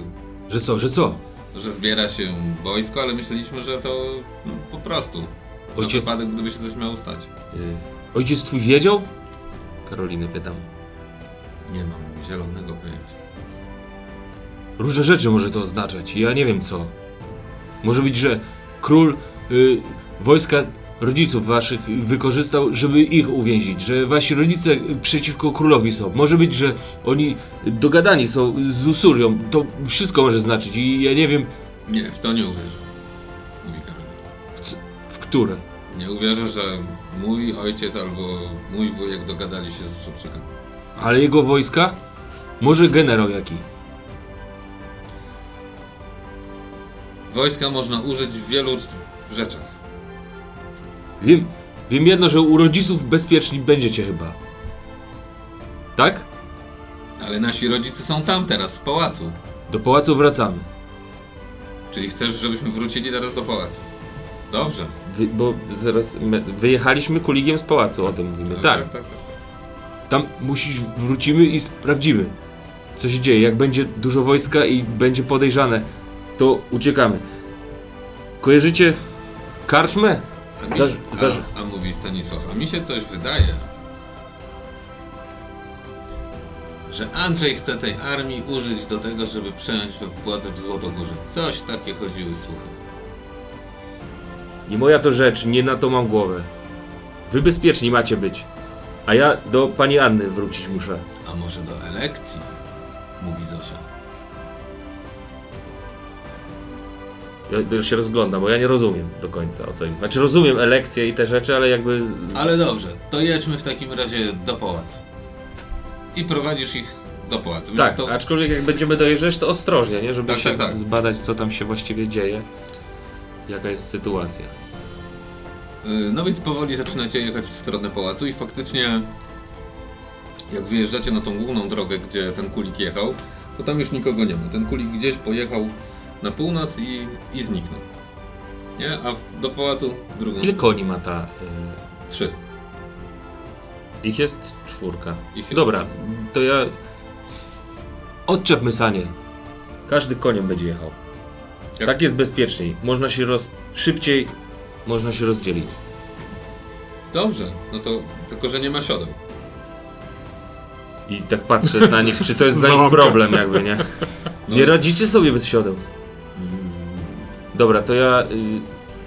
Że co, że co? Że zbiera się wojsko, ale myśleliśmy, że to no, po prostu. Na Ojciec- wypadek, gdyby się coś miało stać. Y, ojciec twój wiedział? Karoliny pytam. Nie mam zielonego pojęcia. Różne rzeczy może to oznaczać. Ja nie wiem co. Może być, że król y, wojska rodziców waszych wykorzystał, żeby ich uwięzić, że wasi rodzice przeciwko królowi są. Może być, że oni dogadani są z Usurią. To wszystko może znaczyć i ja nie wiem Nie, w to nie uwierzę. Mówi Karolina. w, c- w które. Nie uwierzę, że mój ojciec albo mój wujek dogadali się z Usurczykiem. Ale jego wojska? Może generał jaki? Wojska można użyć w wielu rzeczach. Wiem, wiem jedno, że u rodziców bezpieczni będziecie chyba. Tak? Ale nasi rodzice są tam teraz, w pałacu. Do pałacu wracamy. Czyli chcesz, żebyśmy wrócili teraz do pałacu. Dobrze. Wy, bo zaraz my wyjechaliśmy kuligiem z pałacu, o tym mówimy. Tak, tak, tak. tak. tam musisz wrócimy i sprawdzimy, co się dzieje. Jak będzie dużo wojska i będzie podejrzane, to uciekamy. Kojarzycie karczmę? A, mi, Za- a, a mówi Stanisław, a mi się coś wydaje, że Andrzej chce tej armii użyć do tego, żeby przejąć władzę w Złotogórze. Coś takie chodziły słuchy. Nie moja to rzecz, nie na to mam głowę. Wy bezpieczni macie być. A ja do pani Anny wrócić muszę. A może do elekcji? Mówi Zosia. Ja już się rozglądam, bo ja nie rozumiem do końca o co im. Znaczy rozumiem elekcje i te rzeczy, ale jakby. Ale dobrze, to jedźmy w takim razie do pałacu. I prowadzisz ich do pałacu. Więc Tak, to... aczkolwiek jak będziemy dojeżdżać, to ostrożnie, nie? Żeby Tak, się tak, tak. zbadać, co tam się właściwie dzieje. Jaka jest sytuacja. Y, No więc powoli zaczynacie jechać w stronę pałacu i faktycznie jak wyjeżdżacie na tą główną drogę, gdzie ten kulik jechał, to tam już nikogo nie ma. Ten kulik gdzieś pojechał na północ i, i zniknął. Nie? A w, do pałacu drugą Ile stronę. koni ma ta. Y... Trzy. Ich jest czwórka. Ich jest Dobra, to ja. Odczepmy sanie. Każdy koniem będzie jechał. Jak- Tak jest bezpieczniej. Można się roz. szybciej można się rozdzielić. Dobrze, no to tylko, że nie ma siodeł. I tak patrzę na nich, czy to jest dla nich Załamka. problem, jakby, nie? No. Nie radzicie sobie bez siodeł. Dobra, to ja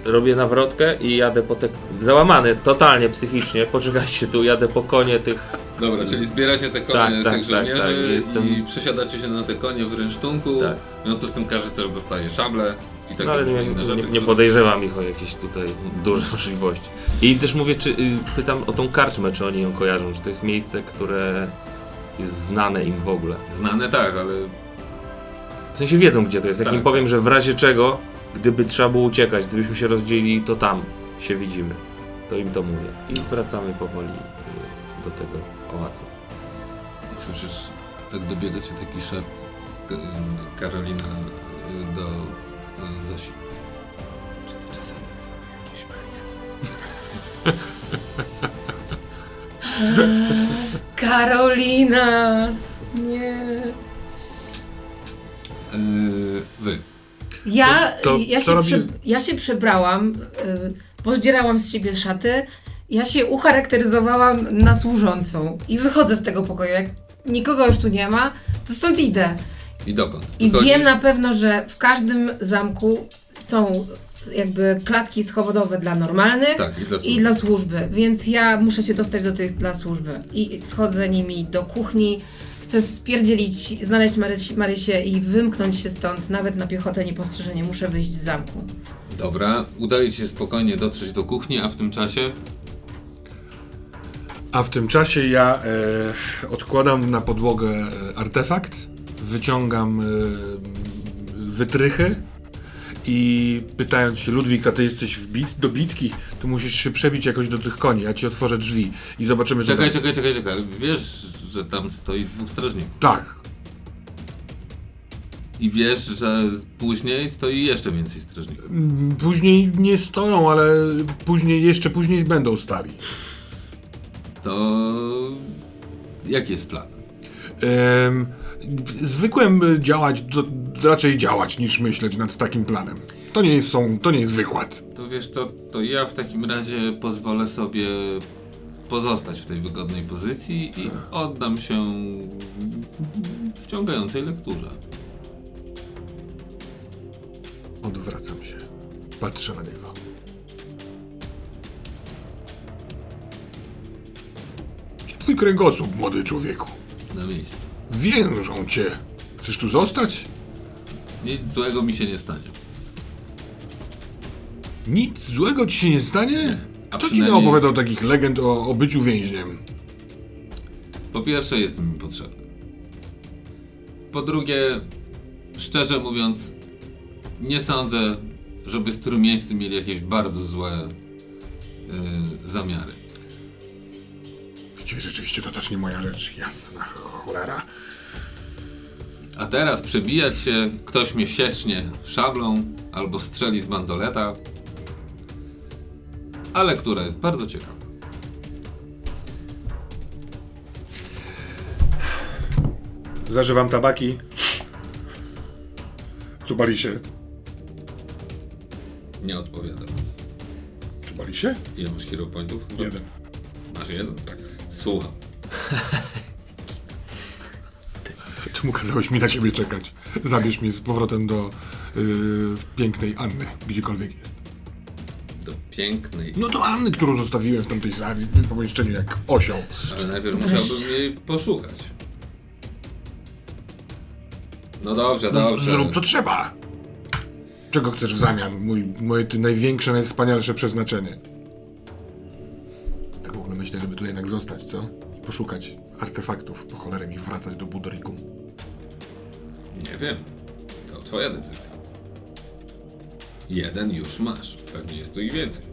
y, robię nawrotkę i jadę po te. Załamany totalnie psychicznie. Poczekajcie tu, jadę po konie tych. Dobra, czyli zbieracie te konie Tak, tak, tych tak, żołnierzy tak, jestem- i przesiadacie się na te konie w rynsztunku. Tak. W związku z tym każdy też dostaje szable i takie No, ale nie, inne nie, rzeczy. nie które- podejrzewam ich o jakieś tutaj duże możliwości. I też mówię, czy y, pytam o tą karczmę, czy oni ją kojarzą, czy to jest miejsce, które jest znane im w ogóle. Znane tak, ale W sensie wiedzą, gdzie to jest. Jak Tak. im powiem, że w razie czego, gdyby trzeba było uciekać, gdybyśmy się rozdzielili, to tam się widzimy. To im to mówię. I wracamy powoli y, do tego pałacu. I słyszysz, tak dobiega cię taki szept y, Karolina y, do Zosi. Czy to czasami jest jakiś wariat? Karolina! Nie. Yy, wy. Ja, To- to ja, się robi- ja się przebrałam, y, pozdzierałam z siebie szaty, ja się ucharakteryzowałam na służącą i wychodzę z tego pokoju. Jak nikogo już tu nie ma, to stąd idę. I dokąd? I Wychodzisz? wiem na pewno, że w każdym zamku są jakby klatki schodowe dla normalnych Tak, i dla i dla służby, więc ja muszę się dostać do tych dla służby. I schodzę nimi do kuchni, chcę spierdzielić, znaleźć Marysię i wymknąć się stąd, nawet na piechotę niepostrzeżenie, muszę wyjść z zamku. Dobra, udaje ci się spokojnie dotrzeć do kuchni, a w tym czasie A w tym czasie ja e, odkładam na podłogę e, artefakt, wyciągam e, wytrychy i pytając się, Ludwika, ty jesteś w bit, do bitki, to musisz się przebić jakoś do tych koni, ja ci otworzę drzwi i zobaczymy, co Czekaj, tam- czekaj, czekaj, czekaj. ale Wiesz, że tam stoi dwóch strażników. Tak, I wiesz, że później stoi jeszcze więcej strażników. Później nie stoją, ale później, jeszcze później będą stali. To Jaki jest plan? Em, zwykłem działać, do, raczej działać niż myśleć nad takim planem. To nie jest, są, to nie jest wykład. To wiesz, to, to ja w takim razie pozwolę sobie pozostać w tej wygodnej pozycji i oddam się wciągającej lekturze. Odwracam się. Patrzę na niego. Gdzie twój kręgosłup, młody człowieku? Na miejscu. Więżą cię. Chcesz tu zostać? Nic złego mi się nie stanie. Nic złego ci się nie stanie? A Kto ci przynajmniej- opowiadał takich legend o, o byciu więźniem? Po pierwsze, jestem mi potrzebny. Po drugie, szczerze mówiąc, nie sądzę, żeby strumieńscy mieli jakieś bardzo złe yy, zamiary. Właściwie rzeczywiście to też nie moja rzecz. Jasna cholera. A teraz przebijać się, ktoś mnie siecznie szablą albo strzeli z bandoleta. Ale która jest bardzo ciekawa. Zażywam tabaki. Cubali się. Nie odpowiadam. Cubali się? Ile masz hero pointów? Jeden. Masz jeden? Tak. Słucham. Czemu kazałeś mi na ciebie czekać? Zabierz mnie z powrotem do yy, pięknej Anny, gdziekolwiek jest. Do pięknej. No do Anny, którą zostawiłem w tamtej sali, w pomieszczeniu jak osioł. Ale najpierw musiałbym jej poszukać. No dobrze, No, dobrze. zrób co trzeba. Czego chcesz w zamian, mój, moje ty największe, najwspanialsze przeznaczenie? Myślę, żeby tu jednak zostać, co? I poszukać artefaktów, po cholerę mi wracać do Budorikum. Nie wiem. To twoja decyzja. Jeden już masz. Pewnie jest tu i więcej.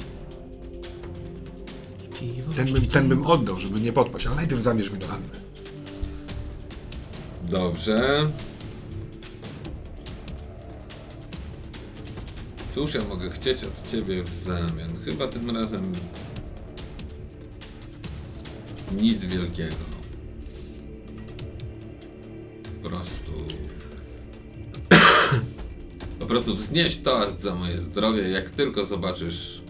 Ten bym, ten bym oddał, żeby nie podpaść, ale najpierw zamierz mi do Anny. Dobrze. Cóż ja mogę chcieć od ciebie w zamian? Chyba tym razem nic wielkiego. Po prostu. Po prostu wznieś toast za moje zdrowie, jak tylko zobaczysz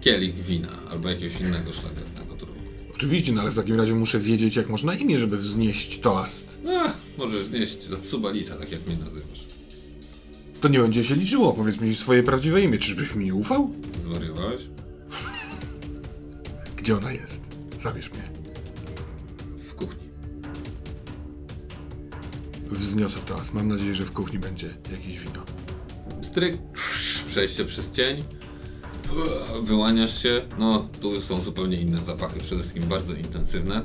kielich wina albo jakiegoś innego szlachetnego trunku. Oczywiście, no ale w takim razie muszę wiedzieć, jak masz na imię, żeby wznieść toast. A, możesz znieść za Subalisa, tak jak mnie nazywasz. To nie będzie się liczyło, powiedz mi swoje prawdziwe imię. Czyżbyś mi nie ufał? Zwariowałeś? Gdzie ona jest? Zabierz mnie. W kuchni. Wzniosę toast. Mam nadzieję, że w kuchni będzie jakieś wino. Stryk, przejście przez cień. Wyłaniasz się. No, tu są zupełnie inne zapachy, przede wszystkim bardzo intensywne.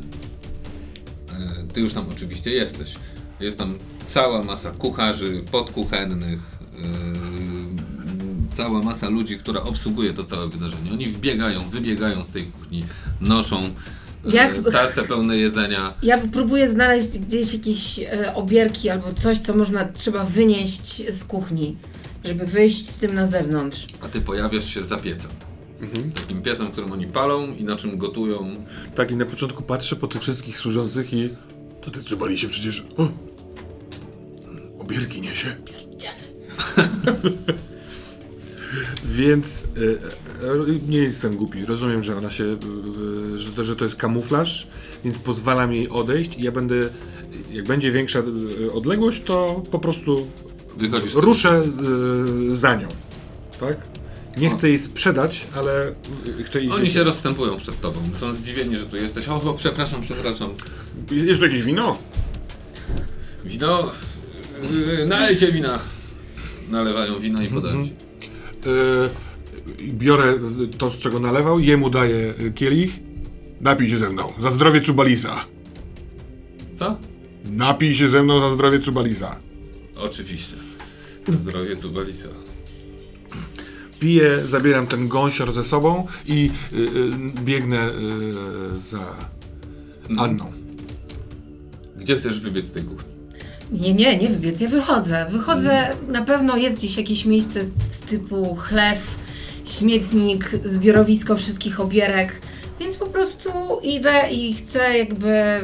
E, Ty już tam oczywiście jesteś. Jest tam cała masa kucharzy, podkuchennych, yy, cała masa ludzi, która obsługuje to całe wydarzenie. Oni wbiegają, wybiegają z tej kuchni, noszą yy, Ja tace pełne jedzenia. Ja próbuję znaleźć gdzieś jakieś e, obierki albo coś, co można, trzeba wynieść z kuchni, żeby wyjść z tym na zewnątrz. A ty pojawiasz się za piecem. Takim piecem, którym oni palą i na czym gotują. Tak, i na początku patrzę po tych wszystkich służących i... To ty cubali się przecież... O! Obierki niesie. Więc e, e, nie jestem głupi. Rozumiem, że ona się, e, że to, że to jest kamuflaż, więc pozwalam jej odejść i ja będę, jak będzie większa odległość, to po prostu Wychodzisz ruszę za nią. Tak? Nie chcę jej sprzedać, ale chcę jej... Oni się rozstępują przed tobą. Są zdziwieni, że tu jesteś. O, o przepraszam, przepraszam. Jest tu jakieś wino? Wino? Nalejcie wina. Nalewają wino i podają ci. Yy, biorę to, z czego nalewał, jemu daję y, kielich. Napij się ze mną, za zdrowie Cubalisa. Co? Napij się ze mną za zdrowie Cubalisa. Oczywiście. Zdrowie Cubalisa. Piję, zabieram ten gąsior ze sobą i y, y, biegnę y, za Anną. Gdzie chcesz wybiec z tej kuchni? Nie, nie, nie wybiec, ja wychodzę. Wychodzę, na pewno jest gdzieś jakieś miejsce typu chlew, śmietnik, zbiorowisko wszystkich obierek. Więc po prostu idę i chcę jakby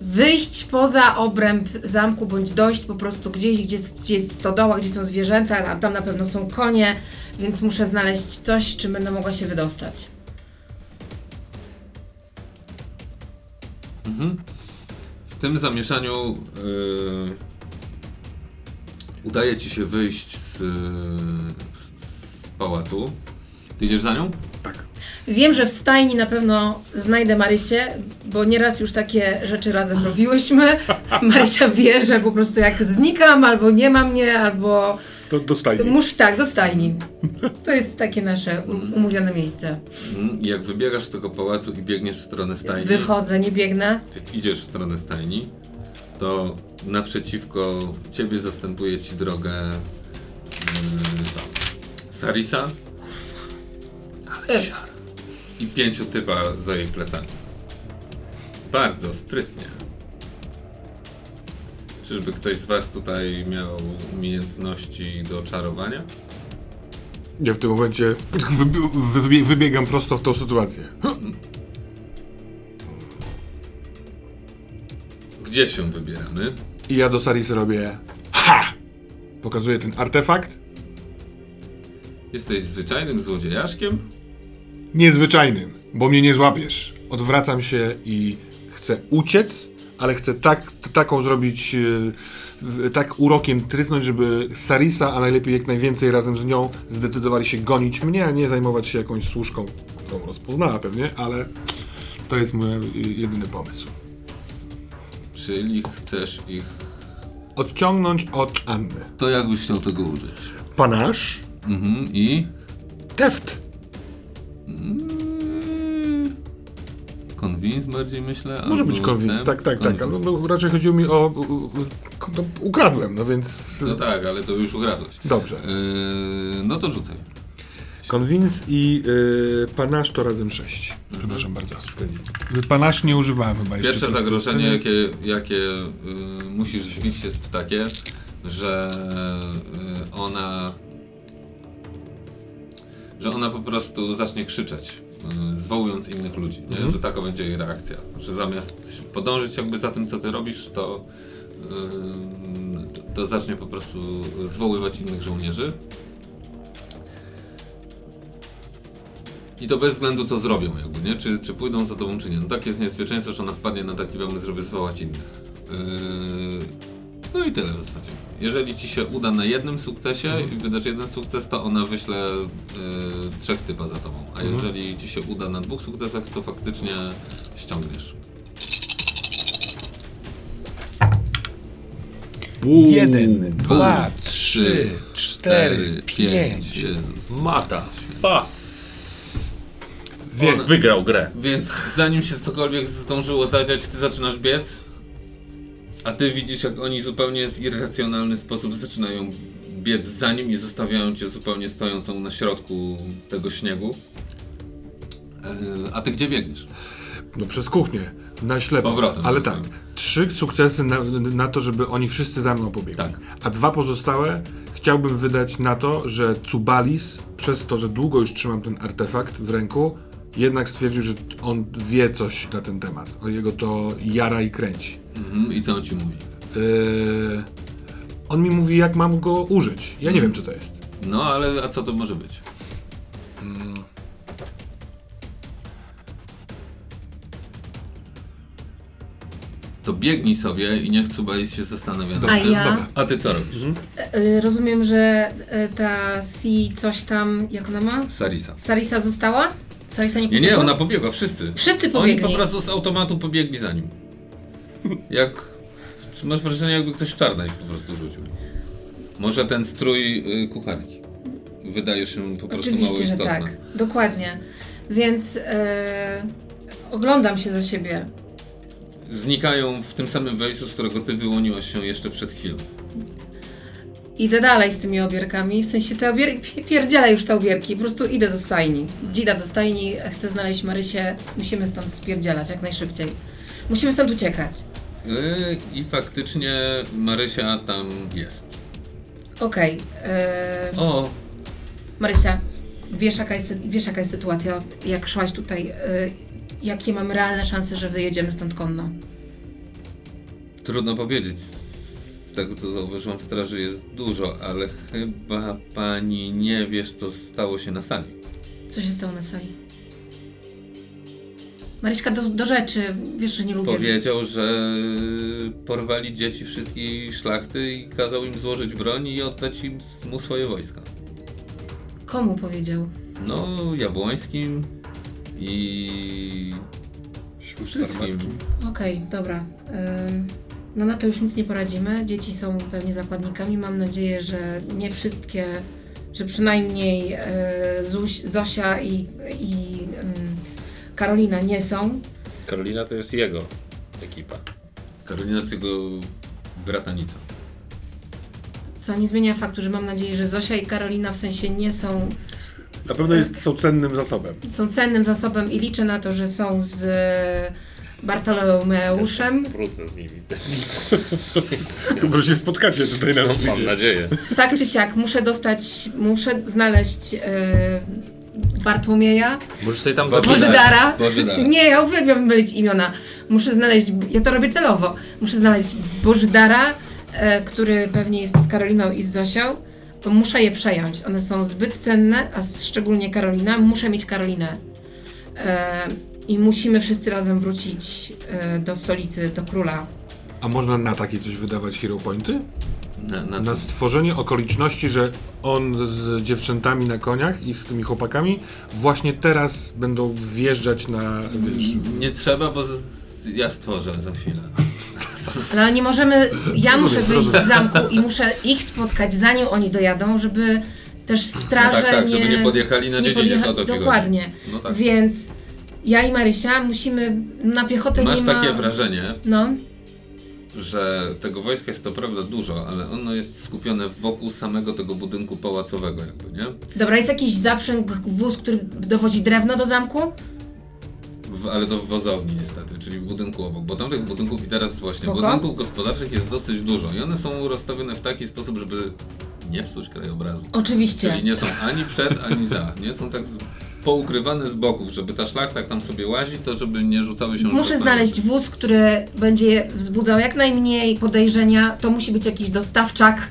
wyjść poza obręb zamku, bądź dojść po prostu gdzieś, gdzie, gdzie jest stodoła, gdzie są zwierzęta, a tam na pewno są konie, więc muszę znaleźć coś, czym będę mogła się wydostać. W tym zamieszaniu yy, udaje ci się wyjść z, z, z pałacu. Ty idziesz za nią? Wiem, że w stajni na pewno znajdę Marysię, bo nieraz już takie rzeczy razem robiłyśmy. Marysia wie, że po prostu jak znikam, albo nie ma mnie, albo To dostaj. to muszę tak, do stajni. To jest takie nasze u- umówione miejsce. Mhm. I Jak wybiegasz z tego pałacu i biegniesz w stronę stajni, Wychodzę, nie biegnę. jak idziesz w stronę stajni, to naprzeciwko ciebie zastępuje ci drogę yy, Sarisa E, i pięciu typa za jej plecami. Bardzo sprytnie. Czyżby ktoś z was tutaj miał umiejętności do czarowania? Ja w tym momencie wybi- wybi- wybiegam prosto w tą sytuację. Gdzie się wybieramy? I ja do Sarisy robię ha! Pokazuję ten artefakt. Jesteś zwyczajnym złodziejaszkiem? Niezwyczajnym, bo mnie nie złapiesz. Odwracam się i chcę uciec, ale chcę tak, taką zrobić, w- tak urokiem trysnąć, żeby Sarisa, a najlepiej jak najwięcej razem z nią, zdecydowali się gonić mnie, a nie zajmować się jakąś służką, którą rozpoznała pewnie, ale to jest mój yy, jedyny pomysł. Czyli chcesz ich... Odciągnąć od Anny. To jak byś chciał tego użyć? Panasz, Mhm, i... teft. Convince bardziej myślę? Może być konwins, ten? tak, tak, tak. ale Convince. No, raczej chodziło mi o... u- u- no, ukradłem, no więc... No tak, ale to już ukradłeś. Dobrze. Yy, no to rzucaj. Konwins i y, panasz to razem sześć. Przepraszam bardzo. Panasz nie używałem chyba jeszcze. Pierwsze zagrożenie, jakie, jakie y, musisz zbić, jest takie, że y, ona. że ona po prostu zacznie krzyczeć, zwołując innych ludzi. Nie? Że taka będzie jej reakcja. Że zamiast podążyć jakby za tym, co ty robisz, to, y, to, to zacznie po prostu zwoływać innych żołnierzy. I to bez względu co zrobią jakby, nie? Czy, czy pójdą za tobą, czy nie. No tak jest niebezpieczeństwo, że ona wpadnie na taki pomysł, żeby zwołać innych. Yy... No i tyle w zasadzie. Jeżeli ci się uda na jednym sukcesie i wydasz jeden sukces, to ona wyśle yy, trzech typa za tobą. A jeżeli ci się uda na dwóch sukcesach, to faktycznie ściągniesz. Jeden, dwa, trzy, cztery, pięć. Jezus. Mata. Fa. Wie, Wygrał grę. Więc zanim się cokolwiek zdążyło zadziać, ty zaczynasz biec, a ty widzisz, jak oni zupełnie w irracjonalny sposób zaczynają biec za nim i zostawiają cię zupełnie stojącą na środku tego śniegu. Yy, a ty gdzie biegniesz? no przez kuchnię, na ślepo. Z powrotem, Ale tak, tak. trzy sukcesy na, na to, żeby oni wszyscy za mną pobiegli. Tak. A dwa pozostałe chciałbym wydać na to, że Cubalis, przez to, że długo już trzymam ten artefakt w ręku, jednak stwierdził, że on wie coś na ten temat. O jego to jara i kręci. Mhm, I co on ci mówi? Yy, on mi mówi, jak mam go użyć. Ja nie wiem, co to jest. No ale a co to może być? To biegnij sobie i niech Cubalis się zastanawia A ja? Dobra. A ty co robisz? Y, Rozumiem, że y, ta Si coś tam, jak ona ma? Sarisa. Sarisa została? Nie Nie, pobiegła? nie, ona pobiegła, wszyscy. Wszyscy Oni pobiegli. po prostu z automatu pobiegli za nim. Jak. Masz wrażenie, jakby ktoś czarna ich po prostu rzucił. Może ten strój y, kucharki. Wydaje się po prostu mało Oczywiście, że istotny. tak. Dokładnie. Więc e, oglądam się za siebie. Znikają w tym samym wejściu, z którego ty wyłoniłaś się jeszcze przed chwilą. Idę dalej z tymi obierkami. W sensie te obierki, pierdzielę już te obierki. Po prostu idę do stajni. Dzida do stajni, chcę znaleźć Marysię. Musimy stąd spierdzielać jak najszybciej. Musimy stąd uciekać. Y, I faktycznie Marysia tam jest. Okej. e, O, Marysia, wiesz jaka, jest, wiesz jaka jest sytuacja, jak szłaś tutaj, y, jakie mamy realne szanse, że wyjedziemy stąd konno? Trudno powiedzieć. Z tego co zauważyłam, straży jest dużo, ale chyba pani nie wiesz, co stało się na sali. Co się stało na sali? Maryśka, do, do rzeczy, wiesz, że nie lubię. Powiedział, że porwali dzieci wszystkiej szlachty i kazał im złożyć broń i oddać im mu swoje wojska. Komu powiedział? No, Jabłońskim i wszystkim. Okej, dobra. Ym, no na to już nic nie poradzimy. Dzieci są pewnie zakładnikami. Mam nadzieję, że nie wszystkie, że przynajmniej y, Zuś, Zosia i, i ym, Karolina nie są. Karolina to jest jego ekipa. Karolina z jego bratanica. Co nie zmienia faktu, że mam nadzieję, że Zosia i Karolina w sensie nie są, Na pewno jest, są cennym zasobem. są cennym zasobem i liczę na to, że są z Bartolomeuszem. Wrócę z nimi. Chyba, że się spotkacie tutaj na Mam zbicie. nadzieję. Tak czy siak, muszę dostać, muszę znaleźć e, Bartłomieja, Możesz sobie tam zapisać. Bożydara. Bożydara. Nie, ja uwielbiam mylić imiona. Muszę znaleźć, ja to robię celowo. Muszę znaleźć Bożydara, e, który pewnie jest z Karoliną i z Zosią, bo muszę je przejąć. One są zbyt cenne, a szczególnie Karolina. Muszę mieć Karolinę. E, I musimy wszyscy razem wrócić e, do stolicy, do króla. A można na takie coś wydawać hero pointy? Na, na Na stworzenie okoliczności, że on z dziewczętami na koniach i z tymi chłopakami właśnie teraz będą wjeżdżać na, wiesz, Nie trzeba, bo z, ja stworzę za chwilę. Ale nie możemy. Ja muszę wyjść z zamku i muszę ich spotkać, zanim oni dojadą, żeby też straże No tak, tak, nie. żeby nie podjechali na dziedziniec, podjecha-. Dokładnie. No tak. Więc ja i Marysia musimy na piechotę Masz nie ma. takie wrażenie, No, że tego wojska jest to prawda dużo, ale ono jest skupione wokół samego tego budynku pałacowego jakby, nie? dobra, jest jakiś zaprzęg, wóz, który dowozi drewno do zamku? W, ale w wozowni niestety, czyli w budynku obok, bo tam tych budynków i teraz właśnie, Spoko. budynków gospodarczych jest dosyć dużo i one są rozstawione w taki sposób, żeby nie psuć krajobrazu. Oczywiście. Czyli nie są ani przed, ani za. Nie są tak z, poukrywane z boków, żeby ta szlachta tam sobie łazi, to żeby nie rzucały się Muszę na znaleźć wóz, który będzie wzbudzał jak najmniej podejrzenia. To musi być jakiś dostawczak.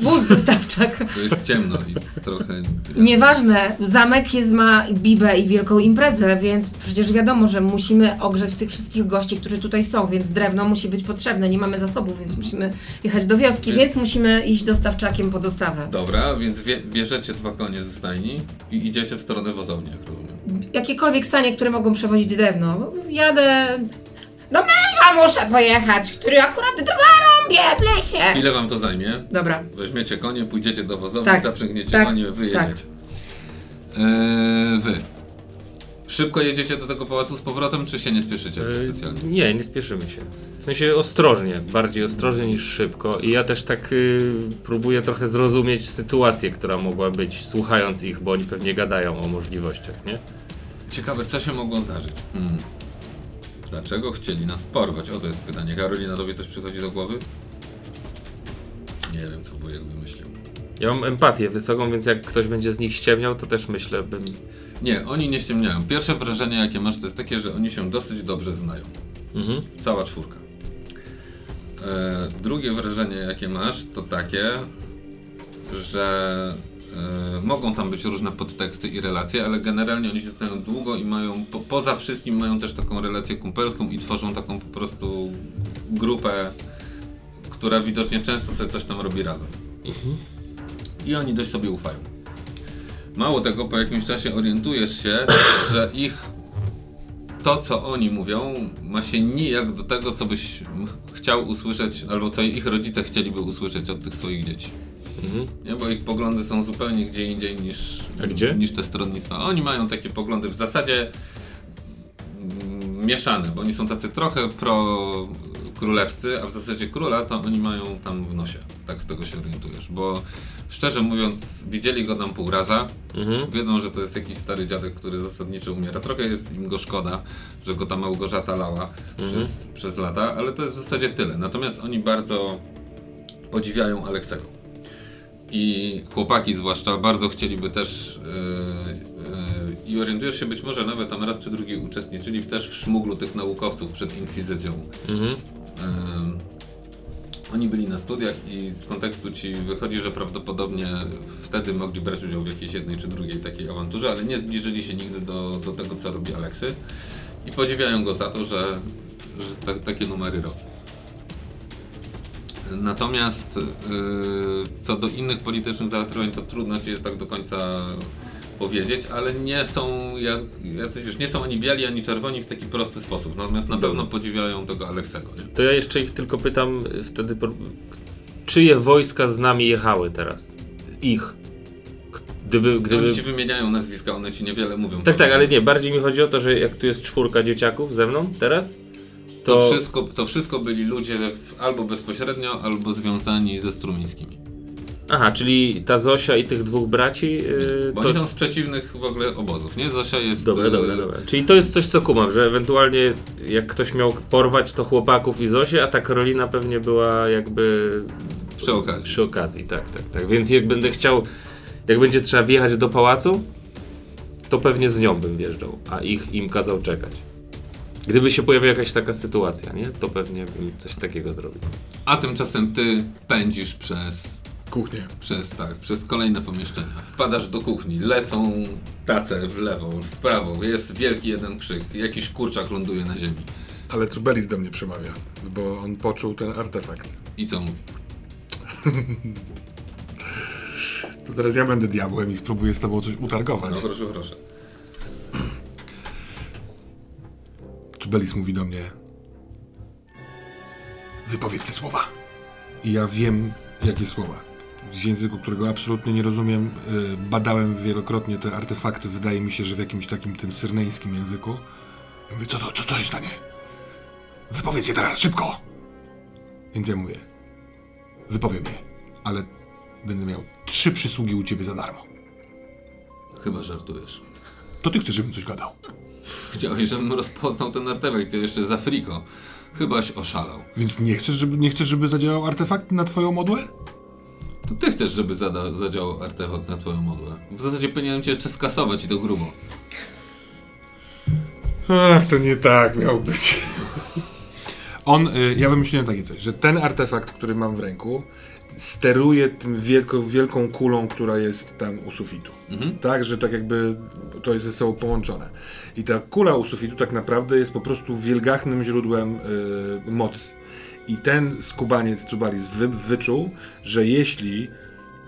Wóz dostawczak. To jest ciemno i trochę... Nieważne, zamek jest, ma bibę i wielką imprezę, więc przecież wiadomo, że musimy ogrzać tych wszystkich gości, którzy tutaj są, więc drewno musi być potrzebne. Nie mamy zasobów, więc musimy jechać do wioski, Więc- więc, musimy iść dostawczakiem po dostawę. Dobra, więc bierzecie dwa konie ze stajni i idziecie w stronę wozowni, jak rozumiem. Jakiekolwiek sanie, które mogą przewozić drewno. Jadę. Do męża muszę pojechać, który akurat drwa rąbie w lesie. Ile wam to zajmie? Dobra. Weźmiecie konie, pójdziecie do wozowni, Tak, zaprzęgniecie tak, konie, wyjedziecie. Eee, wy. Szybko jedziecie do tego pałacu z powrotem, czy się nie spieszycie E, specjalnie? Nie, nie spieszymy się. W sensie ostrożnie, bardziej ostrożnie niż szybko. I ja też tak y, próbuję trochę zrozumieć sytuację, która mogła być, słuchając ich, bo oni pewnie gadają o możliwościach, nie? Ciekawe, co się mogło zdarzyć? Hmm. Dlaczego chcieli nas porwać? O, to jest pytanie. Karolina, tobie coś przychodzi do głowy? Nie wiem, co wujek wymyślił. Ja mam empatię wysoką, więc jak ktoś będzie z nich ściemniał, to też myślę, bym... Nie, oni nie ściemniają. Pierwsze wrażenie, jakie masz, to jest takie, że oni się dosyć dobrze znają. Mhm. Cała czwórka. E, drugie wrażenie, jakie masz, to takie, że mogą tam być różne podteksty i relacje, ale generalnie oni się znają długo i mają, po, poza wszystkim mają też taką relację kumpelską i tworzą taką po prostu grupę, która widocznie często sobie coś tam robi razem. I oni dość sobie ufają. Mało tego, po jakimś czasie orientujesz się, że ich to, co oni mówią, ma się nijak do tego, co byś chciał usłyszeć, albo co ich rodzice chcieliby usłyszeć od tych swoich dzieci. Mhm. Nie? Bo ich poglądy są zupełnie gdzie indziej niż, gdzie? niż te stronnictwa. Oni mają takie poglądy w zasadzie mm, mieszane, bo oni są tacy trochę pro królewscy, a w zasadzie króla to oni mają tam w nosie. Tak z tego się orientujesz, bo szczerze mówiąc, widzieli go tam pół raza, Mhm. Wiedzą, że to jest jakiś stary dziadek, który zasadniczo umiera. Trochę jest im go szkoda, że go ta Małgorzata lała przez, przez lata, ale to jest w zasadzie tyle. Natomiast oni bardzo podziwiają Aleksego. I chłopaki zwłaszcza bardzo chcieliby też yy, yy, i orientujesz się być może nawet tam raz czy drugi uczestniczyli w też w szmuglu tych naukowców przed inkwizycją. Mhm. Yy, oni byli na studiach i z kontekstu ci wychodzi, że prawdopodobnie wtedy mogli brać udział w jakiejś jednej czy drugiej takiej awanturze, ale nie zbliżyli się nigdy do, do tego, co robi Aleksy. I podziwiają go za to, że, że ta, takie numery robi. Natomiast yy, co do innych politycznych zaletruwań, to trudno ci jest tak do końca powiedzieć, ale nie są jak, jacyś, wiesz, nie są ani biali, ani czerwoni w taki prosty sposób. Natomiast na pewno podziwiają tego Aleksego. Nie? To ja jeszcze ich tylko pytam wtedy, czyje wojska z nami jechały teraz? Ich. Gdyby... gdyby... Oni ci wymieniają nazwiska, one ci niewiele mówią. Tak, tak, ale nie, bardziej mi chodzi o to, że jak tu jest czwórka dzieciaków ze mną teraz, To, to... wszystko, to wszystko byli ludzie albo bezpośrednio, albo związani ze strumińskimi. Aha, czyli ta Zosia i tych dwóch braci, yy, Bo to... oni są z przeciwnych w ogóle obozów, nie? Zosia jest... Dobra, e, dobra, dobra. Czyli to jest coś, co kumam, że ewentualnie jak ktoś miał porwać, to chłopaków i Zosię, a ta Karolina pewnie była jakby Przy okazji. przy okazji, tak, tak, tak. Więc jak będę chciał, jak będzie trzeba wjechać do pałacu, to pewnie z nią bym wjeżdżał, a ich im kazał czekać. Gdyby się pojawiła jakaś taka sytuacja, nie? To pewnie bym coś takiego zrobił. A tymczasem ty pędzisz przez Kuchnię. przez tak, przez kolejne pomieszczenia. Wpadasz do kuchni, lecą tace w lewo, w prawo, jest wielki jeden krzyk, jakiś kurczak ląduje na ziemi. Ale Trubelis do mnie przemawia, bo on poczuł ten artefakt. I co mówi? To teraz ja będę diabłem i spróbuję z tobą coś utargować. No proszę, proszę. Trubelis mówi do mnie Wypowiedz te słowa. I ja wiem, jakie słowa. W języku, którego absolutnie nie rozumiem, y, badałem wielokrotnie te artefakty. Wydaje mi się, że w jakimś takim tym syrneńskim języku. Ja mówię, co to, co, co się stanie? Wypowiedz je teraz, szybko! Więc ja mówię, wypowiem je, ale będę miał trzy przysługi u ciebie za darmo. Chyba żartujesz. To ty chcesz, żebym coś gadał. Chciałeś, żebym rozpoznał ten artefakt, to jeszcze za friko. Chybaś oszalał. Więc nie chcesz, żeby, nie chcesz, żeby zadziałał artefakt na twoją modłę? To ty chcesz, żeby zada, zadziałał artefakt na twoją modłę. W zasadzie powinienem cię jeszcze skasować i to grubo. Ach, to nie tak miał być. On, y, ja wymyśliłem takie coś, że ten artefakt, który mam w ręku, steruje tym wielką, wielką kulą, która jest tam u sufitu. Mhm. Tak, że tak jakby to jest ze sobą połączone. I ta kula u sufitu tak naprawdę jest po prostu wielgachnym źródłem y, mocy. I ten skubaniec Cubalis wy, wyczuł, że jeśli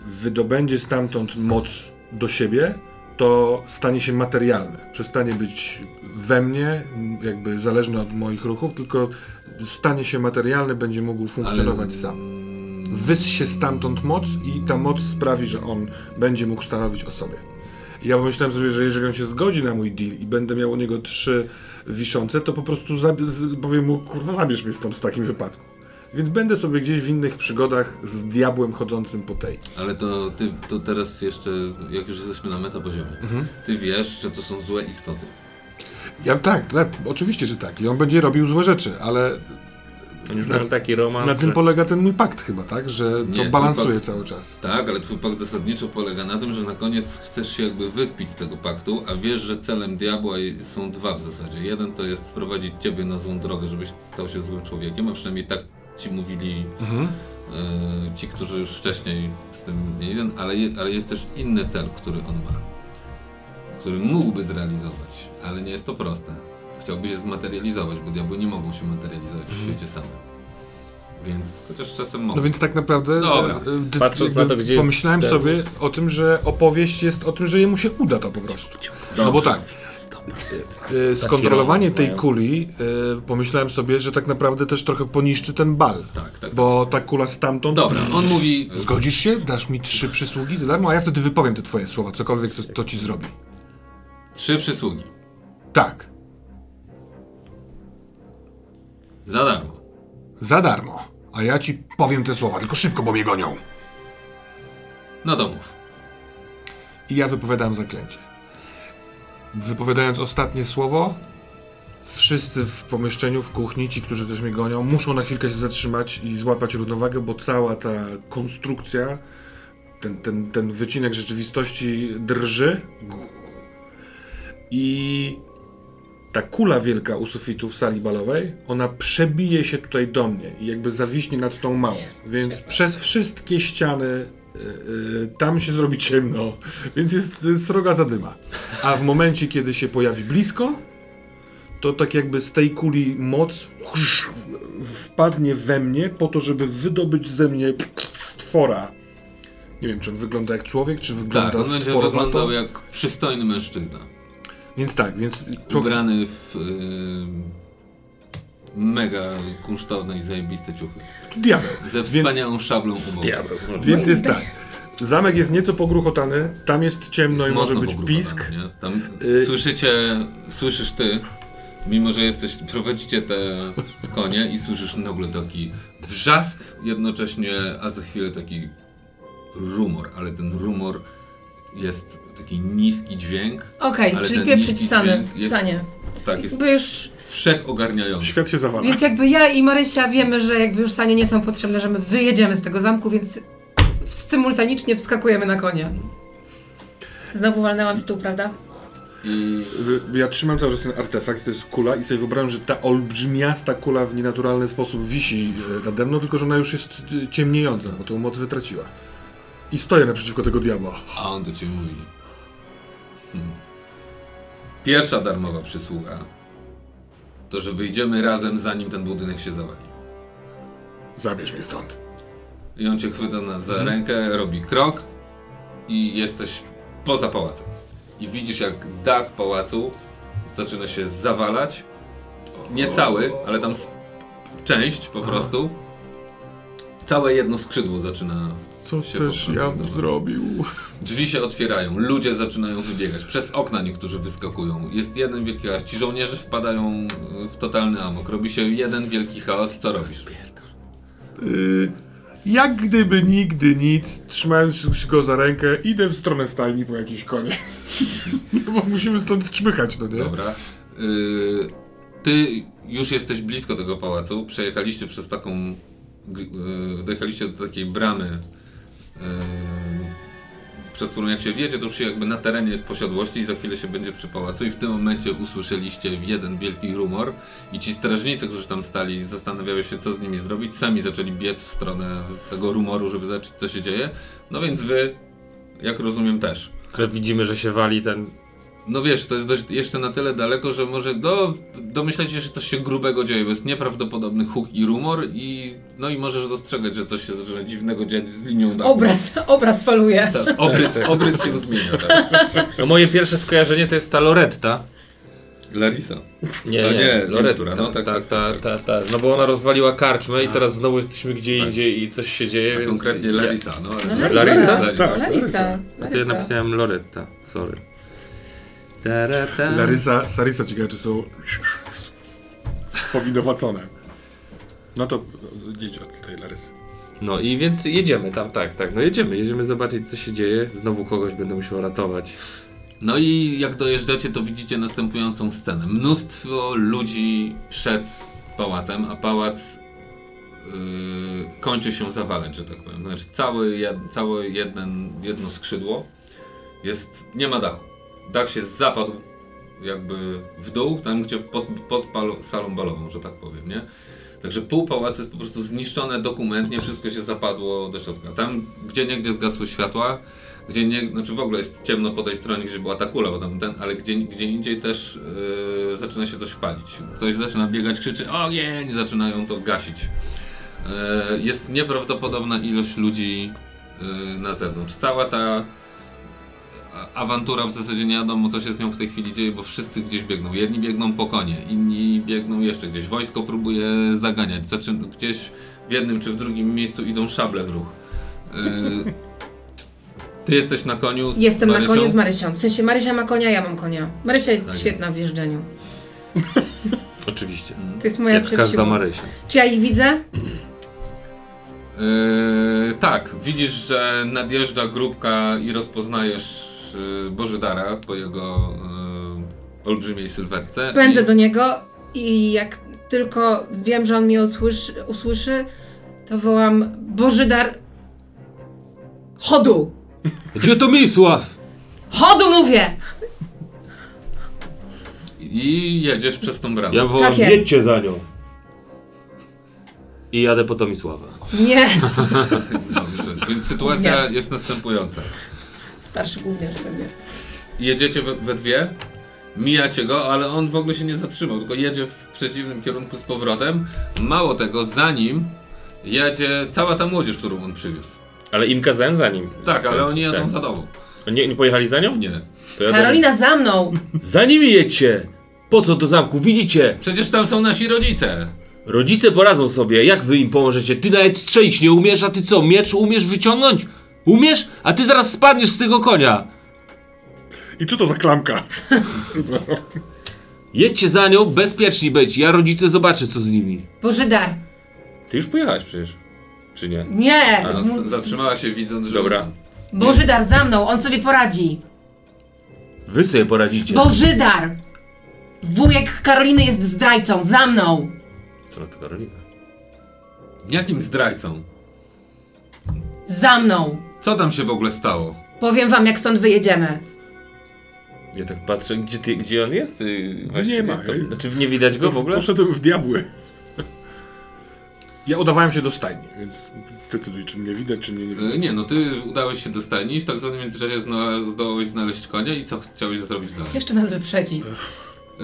wydobędzie stamtąd moc do siebie, to stanie się materialne. Przestanie być we mnie, jakby zależne od moich ruchów, tylko stanie się materialny, będzie mógł funkcjonować sam. Wyssie stamtąd moc i ta moc sprawi, że on będzie mógł stanowić o sobie. I Ja pomyślałem sobie, że jeżeli on się zgodzi na mój deal i będę miał u niego trzy wiszące, to po prostu powiem mu, kurwa, zabierz mnie stąd w takim wypadku. Więc będę sobie gdzieś w innych przygodach z diabłem chodzącym po tej. Ale to ty to teraz jeszcze, jak już jesteśmy na metapoziomie, ty wiesz, że to są złe istoty. Ja tak, tak, oczywiście, że tak. I on będzie robił złe rzeczy, ale Oni już mają taki romans, na tym że- polega ten mój pakt chyba, tak? Że Nie, to balansuje pakt- cały czas. Tak, ale twój pakt zasadniczo polega na tym, że na koniec chcesz się jakby wykpić z tego paktu, a wiesz, że celem diabła są dwa w zasadzie. Jeden to jest sprowadzić ciebie na złą drogę, żebyś stał się złym człowiekiem, a przynajmniej tak ci mówili e, ci, którzy już wcześniej z tym mieli ale, je, ale jest też inny cel, który on ma, który mógłby zrealizować, ale nie jest to proste. Chciałby się zmaterializować, bo diabły nie mogą się materializować w świecie samym. Więc chociaż czasem mogą. No więc tak naprawdę Dobra. e, e, dy- Patrząc na to, gdzie jest pomyślałem ten- sobie o tym, że opowieść jest o tym, że jemu się uda to po prostu. No bo tak, e, skontrolowanie romans tej mają. kuli, e, pomyślałem sobie, że tak naprawdę też trochę poniszczy ten bal. Tak, tak. Bo ta kula stamtąd... Dobra, on mówi. Zgodzisz się? Dasz mi trzy przysługi za darmo, a ja wtedy wypowiem te twoje słowa, cokolwiek to, to ci zrobi. Trzy przysługi. Tak, Za darmo. za darmo. A ja ci powiem te słowa, tylko szybko, bo mnie gonią. No to mów. I ja wypowiadam zaklęcie. Wypowiadając ostatnie słowo, wszyscy w pomieszczeniu, w kuchni, ci, którzy też mnie gonią, muszą na chwilkę się zatrzymać i złapać równowagę, bo cała ta konstrukcja ten, ten, ten wycinek rzeczywistości drży i ta kula wielka u sufitu w sali balowej, ona przebije się tutaj do mnie i jakby zawiśnie nad tą małą. Więc przez wszystkie ściany y, y, tam się zrobi ciemno, więc jest y, sroga zadyma. A w momencie, kiedy się pojawi blisko, to tak jakby z tej kuli moc wpadnie we mnie po to, żeby wydobyć ze mnie stwora. Nie wiem, czy on wygląda jak człowiek, czy wygląda Tak, on będzie wyglądał jak przystojny mężczyzna. Więc tak, więc Ubrany w y, mega kunsztowne i zajebiste ciuchy. diabeł. Ze Więc- wspaniałą szablą u boku. Diabeł. Więc jest tak. Zamek jest nieco pogruchotany, tam jest ciemno Jest i może być pisk. Nie? Tam Y- słyszycie, słyszysz ty, mimo że jesteś, prowadzicie te konie i słyszysz nagle taki wrzask jednocześnie, a za chwilę taki rumor, ale ten rumor jest taki niski dźwięk. Okej, ale czyli ten pieprzyć dźwięk jest- sanie. Tak, jest Bo już, wszechogarniający. Świat się zawala. więc jakby ja i Marysia wiemy, że jakby już sanie nie są potrzebne, że my wyjedziemy z tego zamku, więc symultanicznie wskakujemy na konie. Znowu walnęłam w stół, prawda? I Ja trzymam cały czas ten artefakt, to jest kula i sobie wyobrażam, że ta olbrzymiasta kula w nienaturalny sposób wisi y, nade mną, tylko że ona już jest y, ciemniejąca, bo tą moc wytraciła. I stoję naprzeciwko tego diabła. A on do ciebie mówi. Hmm. Pierwsza darmowa przysługa to, że wyjdziemy razem, zanim ten budynek się zawali. Zabierz mnie stąd. I on cię chwyta na, za rękę, robi krok i jesteś poza pałacem. I widzisz, jak dach pałacu zaczyna się zawalać. Nie cały, ale tam część po prostu. Całe jedno skrzydło zaczyna Co się też ja zrobił? Drzwi się otwierają, ludzie zaczynają wybiegać. Przez okna niektórzy wyskakują. Jest jeden wielki chaos. Ci żołnierze wpadają y, w totalny amok. Robi się jeden wielki chaos. Co robisz? Y, jak gdyby nigdy nic, trzymając go za rękę, idę w stronę stajni po jakieś konie. bo musimy stąd czmychać, no nie? Dobra. Y, ty już jesteś blisko tego pałacu. Przejechaliście przez taką. y, dojechaliście do takiej bramy. Przez którą jak się wjedzie, to już się jakby na terenie jest posiadłości i za chwilę się będzie przy pałacu i w tym momencie usłyszeliście jeden wielki rumor i ci strażnicy, którzy tam stali zastanawiały się co z nimi zrobić, sami zaczęli biec w stronę tego rumoru, żeby zobaczyć co się dzieje. No więc wy, jak rozumiem też. Ale widzimy, że się wali ten... No wiesz, to jest dość jeszcze na tyle daleko, że może do, domyślać się, że coś się grubego dzieje, bo jest nieprawdopodobny huk i rumor i no i możesz dostrzegać, że coś się zaczyna dziwnego dziać z linią dachu. Obraz, obraz faluje. Tak, obrys, obrys się zmienia. Tak. No moje pierwsze skojarzenie to jest ta Loretta. Larisa. Nie, A nie, nie, Loretta. no tak, tak, tak, tak, tak. No bo ona rozwaliła karczmę i teraz znowu jesteśmy gdzie Tak. indziej i coś się dzieje, A więc... konkretnie Larisa. No, No, Larisa? Larisa. Tak, No, Larisa. A to ja Larisa. napisałem Loretta, sorry. Larysa, Sarisa ciekawe, czy są spowinowacone. No to jedź od tej Larysy. No i więc jedziemy tam, tak, tak. No jedziemy, jedziemy zobaczyć co się dzieje. Znowu kogoś będę musiał ratować. No i jak dojeżdżacie, to widzicie następującą scenę. Mnóstwo ludzi przed pałacem, a pałac yy, kończy się zawalać, że tak powiem. Znaczy cały, jed, całe jeden, jedno skrzydło jest, nie ma dachu. Dach się zapadł jakby w dół, tam gdzie pod, pod palo, salą balową, że tak powiem, nie? Także pół pałacu jest po prostu zniszczone dokumentnie, wszystko się zapadło do środka. Tam, gdzie niegdzie zgasły światła, gdzie nie, znaczy w ogóle jest ciemno po tej stronie, gdzie była ta kula, bo tam ten, ale gdzie, gdzie indziej też yy, zaczyna się coś palić. Ktoś zaczyna biegać, krzyczy ogień, zaczynają to gasić. Yy, jest nieprawdopodobna ilość ludzi yy, na zewnątrz. Cała ta awantura w zasadzie nie wiadomo co się z nią w tej chwili dzieje, bo wszyscy gdzieś biegną. Jedni biegną po konie, inni biegną jeszcze gdzieś. Wojsko próbuje zaganiać. Zaczyn gdzieś w jednym czy w drugim miejscu idą szable w ruch. Yy, ty jesteś na koniu z Jestem na Marysią? koniu z Marysią. W sensie Marysia ma konia, ja mam konia. Marysia jest Tak świetna w jeżdżeniu. Oczywiście. To jest moja Jak każda. Marysia. Czy ja ich widzę? Yy, tak, widzisz, że nadjeżdża grupka i rozpoznajesz yy, Bożydara po jego yy, olbrzymiej sylwetce. Pędzę I- do niego i jak tylko wiem, że on mnie usłyszy, usłyszy to wołam Bożydar. Chodu! Gdzie to Misław? Chodu mówię! I jedziesz przez tą bramę. Ja wołam, Tak jest. jedźcie za nią. I jadę po Tomisława. Nie! Dobrze, więc sytuacja Gówniarz. jest następująca. Starszy mnie. Jedziecie we, we dwie, mijacie go, ale on w ogóle się nie zatrzymał, tylko jedzie w przeciwnym kierunku z powrotem. Mało tego, za nim jedzie cała ta młodzież, którą on przywiózł. Ale im kazałem za nim. Tak, ale oni jadą tak. za tobą. Nie, nie pojechali za nią? Nie. To jadę- Karolina za mną! Za nimi jedźcie! Po co do zamku? Widzicie? Przecież tam są nasi rodzice. Rodzice poradzą sobie. Jak wy im pomożecie? Ty nawet strzelić nie umiesz, a ty co? Miecz umiesz wyciągnąć? Umiesz? A ty zaraz spadniesz z tego konia. I co to za klamka? Jedźcie za nią, bezpieczni być. Ja rodzice zobaczę co z nimi. Bożydar! Ty już pojechałeś przecież. Czy nie? Nie! A, mu- z- zatrzymała się widząc, że... Dobra. Bożydar za mną, on sobie poradzi. Wy sobie poradzicie. Bożydar! Wujek Karoliny jest zdrajcą, za mną! Co na to Karolina? Jakim zdrajcą? Za mną! Co tam się w ogóle stało? Powiem wam, jak stąd wyjedziemy. Ja tak patrzę, gdzie, ty, gdzie on jest? Yy, nie ma. To, znaczy nie widać go w ogóle? Poszedłem w diabły. Ja udawałem się do stajni, więc decyduj, czy mnie widać, czy mnie nie widać. Y, Nie, no ty udałeś się do stajni i w tak zwanym międzyczasie zna, zdołałeś znaleźć konia i co chciałeś zrobić dalej? Jeszcze nas wyprzedzi.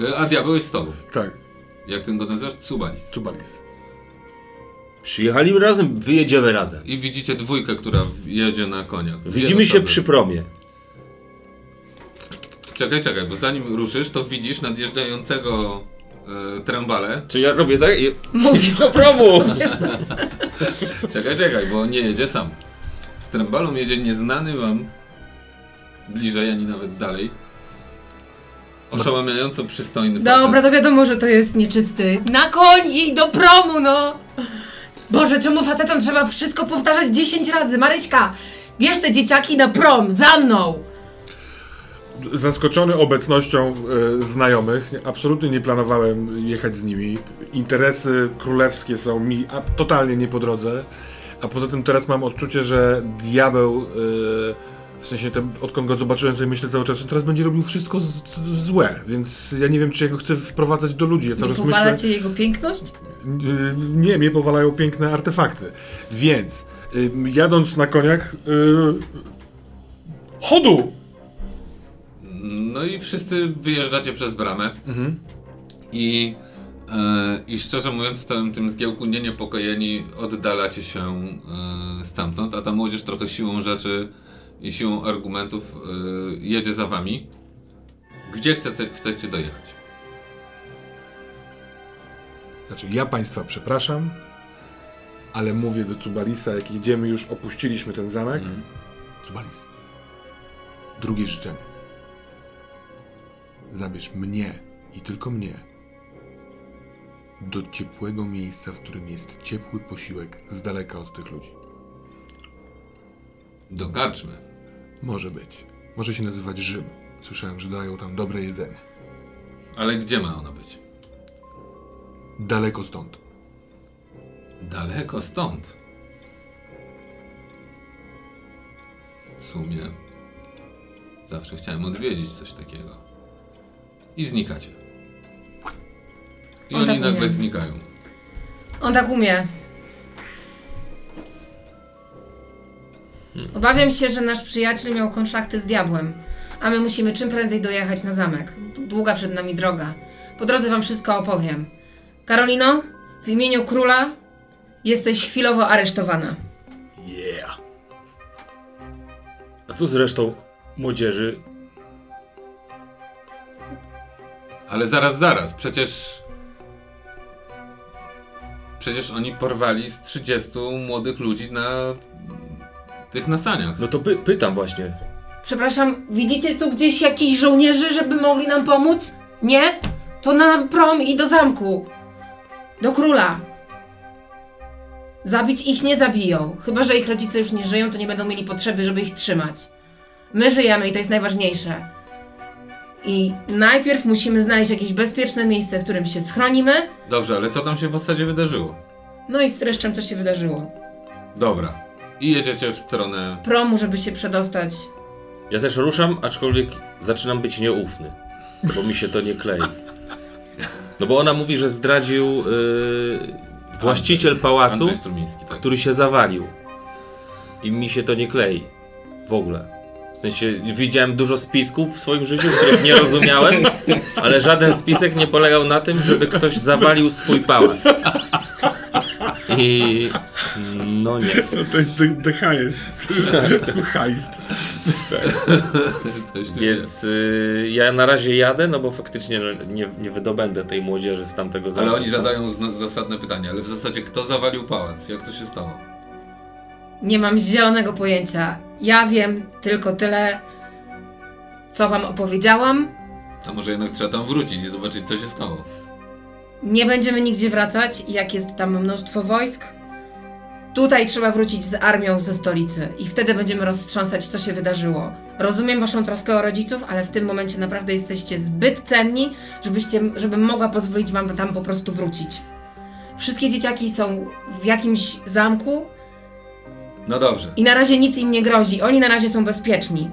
Y, A diabeł jest z tobą. Tak, Jak ty go nazywasz? Tsubalis. Cubalis. Przyjechali razem, wyjedziemy razem. I widzicie dwójkę, która jedzie na koniach. Widzimy się przy promie. Czekaj, czekaj, bo zanim ruszysz, to widzisz nadjeżdżającego e, trambale. Czy ja robię tak? I... Mówił. Do promu! Czekaj, czekaj, bo nie jedzie sam. Z trembalą jedzie nieznany wam bliżej, ani nawet dalej. Oszałamiająco przystojny Dobra, to wiadomo, że to jest nieczysty. Na koń i do promu, no! Boże, czemu facetom trzeba wszystko powtarzać 10 razy? Maryśka, bierz te dzieciaki na prom, za mną! Zaskoczony obecnością e, znajomych, nie- absolutnie nie planowałem jechać z nimi. Interesy królewskie są mi a, totalnie nie po drodze. A poza tym teraz mam odczucie, że diabeł, e, w sensie ten, odkąd go zobaczyłem, sobie myślę cały czas, że teraz będzie robił wszystko z, z, złe. Więc ja nie wiem, czy ja go chcę wprowadzać do ludzi. Ja cały Nie czas powala myślę, cię jego piękność? Y, Nie, mnie powalają piękne artefakty. Więc, y, jadąc na koniach, y, chodu! No i wszyscy wyjeżdżacie przez bramę. I, e, I szczerze mówiąc, w całym tym zgiełku nie niepokojeni oddalacie się e, stamtąd, a ta młodzież trochę siłą rzeczy siłą argumentów e, jedzie za wami. Gdzie chcecie, chcecie dojechać? Znaczy, ja Państwa przepraszam, ale mówię do Cubalisa, jak jedziemy już, opuściliśmy ten zamek. Cubalis, drugie życzenie. Zabierz mnie i tylko mnie do ciepłego miejsca, w którym jest ciepły posiłek z daleka od tych ludzi. Do karczmy. Może być. Może się nazywać Rzym. Słyszałem, że dają tam dobre jedzenie. Ale gdzie ma ona być? Daleko stąd. Daleko stąd. W sumie zawsze chciałem odwiedzić coś takiego. I znikacie. I On oni tak nagle umie. znikają. On tak umie. Obawiam się, że nasz przyjaciel miał konszachty z diabłem, a my musimy czym prędzej dojechać na zamek. Długa przed nami droga. Po drodze wam wszystko opowiem. Karolino, w imieniu króla jesteś chwilowo aresztowana. Yeah! A co z resztą młodzieży? Ale zaraz, zaraz, przecież. Przecież oni porwali z 30 młodych ludzi na tych nasaniach. No to py pytam właśnie. Przepraszam, widzicie tu gdzieś jakichś żołnierzy, żeby mogli nam pomóc? Nie? To na prom i do zamku. Do króla. Zabić ich nie zabiją. Chyba, że ich rodzice już nie żyją, to nie będą mieli potrzeby, żeby ich trzymać. My żyjemy i to jest najważniejsze. I najpierw musimy znaleźć jakieś bezpieczne miejsce, w którym się schronimy, Dobrze, ale co tam się w zasadzie wydarzyło? no i streszczam, co się wydarzyło. Dobra. I jedziecie w stronę... promu, żeby się przedostać. Ja też ruszam, aczkolwiek zaczynam być nieufny, bo mi się to nie klei. No bo ona mówi, że zdradził yy, właściciel pałacu, Andrzej Strumiński, tak. który się zawalił. I mi się to nie klei. W ogóle. W sensie widziałem dużo spisków w swoim życiu, których nie rozumiałem, ale żaden spisek nie polegał na tym, żeby ktoś zawalił swój pałac. I no nie. No to jest the, the highest. heist. Więc y, ja na razie jadę, no bo faktycznie no, nie, nie wydobędę tej młodzieży z tamtego Ale zamku. oni zadają zna- zasadne pytania, ale w zasadzie kto zawalił pałac? Jak to się stało? Nie mam zielonego pojęcia. Ja wiem tylko tyle, co wam opowiedziałam. A może jednak trzeba tam wrócić i zobaczyć co się stało. Nie będziemy nigdzie wracać, jak jest tam mnóstwo wojsk. Tutaj trzeba wrócić z armią ze stolicy i wtedy będziemy roztrząsać, co się wydarzyło. Rozumiem waszą troskę o rodziców, ale w tym momencie naprawdę jesteście zbyt cenni, żebyście, żebym mogła pozwolić wam tam po prostu wrócić. Wszystkie dzieciaki są w jakimś zamku No dobrze. i na razie nic im nie grozi. Oni na razie są bezpieczni.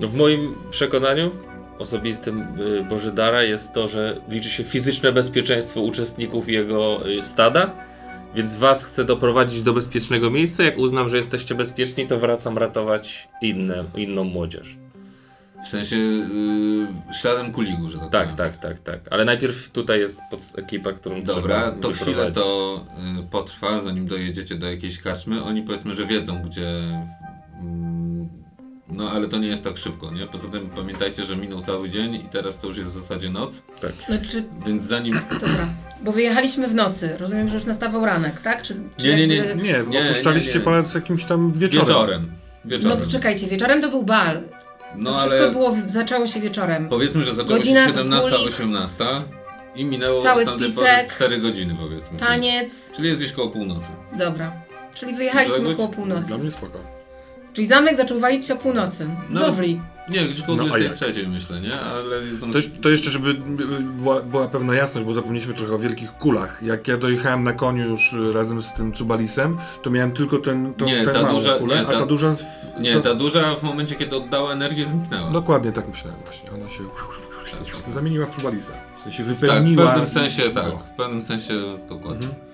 No w moim przekonaniu osobistym y, Bożydara jest to, że liczy się fizyczne bezpieczeństwo uczestników jego y, stada, więc was chcę doprowadzić do bezpiecznego miejsca. Jak uznam, że jesteście bezpieczni, to wracam ratować inne, inną młodzież. W sensie yy, śladem kuligu, że tak Tak, powiem. tak, tak, tak. Ale najpierw tutaj jest pod ekipa, którą Dobra, to chwilę to y, potrwa, zanim dojedziecie do jakiejś karczmy. Oni powiedzmy, że wiedzą, gdzie. mm, no ale to nie jest tak szybko, nie? Poza tym pamiętajcie, że minął cały dzień i teraz to już jest w zasadzie noc, Znaczy, więc zanim. dobra. Bo wyjechaliśmy w nocy. Rozumiem, że już nastawał ranek, tak? Czy, czy Nie, nie, nie. jakby- Nie, Nie, opuszczaliście nie, nie. pałac jakimś tam wieczorem. Wieczorem. No Wieczorem. czekajcie, wieczorem to był bal. No to wszystko ale było, zaczęło się wieczorem. powiedzmy, że zaczęło Godzina się to 17, kulik. 18 i minęło Cały spisek. pory 4 godziny powiedzmy. Taniec. Czyli jest gdzieś koło północy. Dobra. Czyli wyjechaliśmy koło północy. Dla mnie spoko. Czyli zamek zaczął walić się o północy. No. Lovely. Nie, gdzieś koło No, a 23 myślę, nie? Ale tam... To, jeszcze- to jeszcze, żeby była, była pewna jasność, bo zapomnieliśmy trochę o wielkich kulach. Jak ja dojechałem na koniu już razem z tym Cubalisem, to miałem tylko ten, tą, Nie, tę ta małą duża- kulę, nie, a ta- ta duża... w- Nie, co- ta duża w momencie, kiedy oddała energię, zniknęła. Dokładnie tak myślałem właśnie. Ona się Tak, tak. zamieniła w Cubalisa. W sensie Tak, w wypełniła... pewnym sensie tak, go. w pewnym sensie dokładnie. Mhm.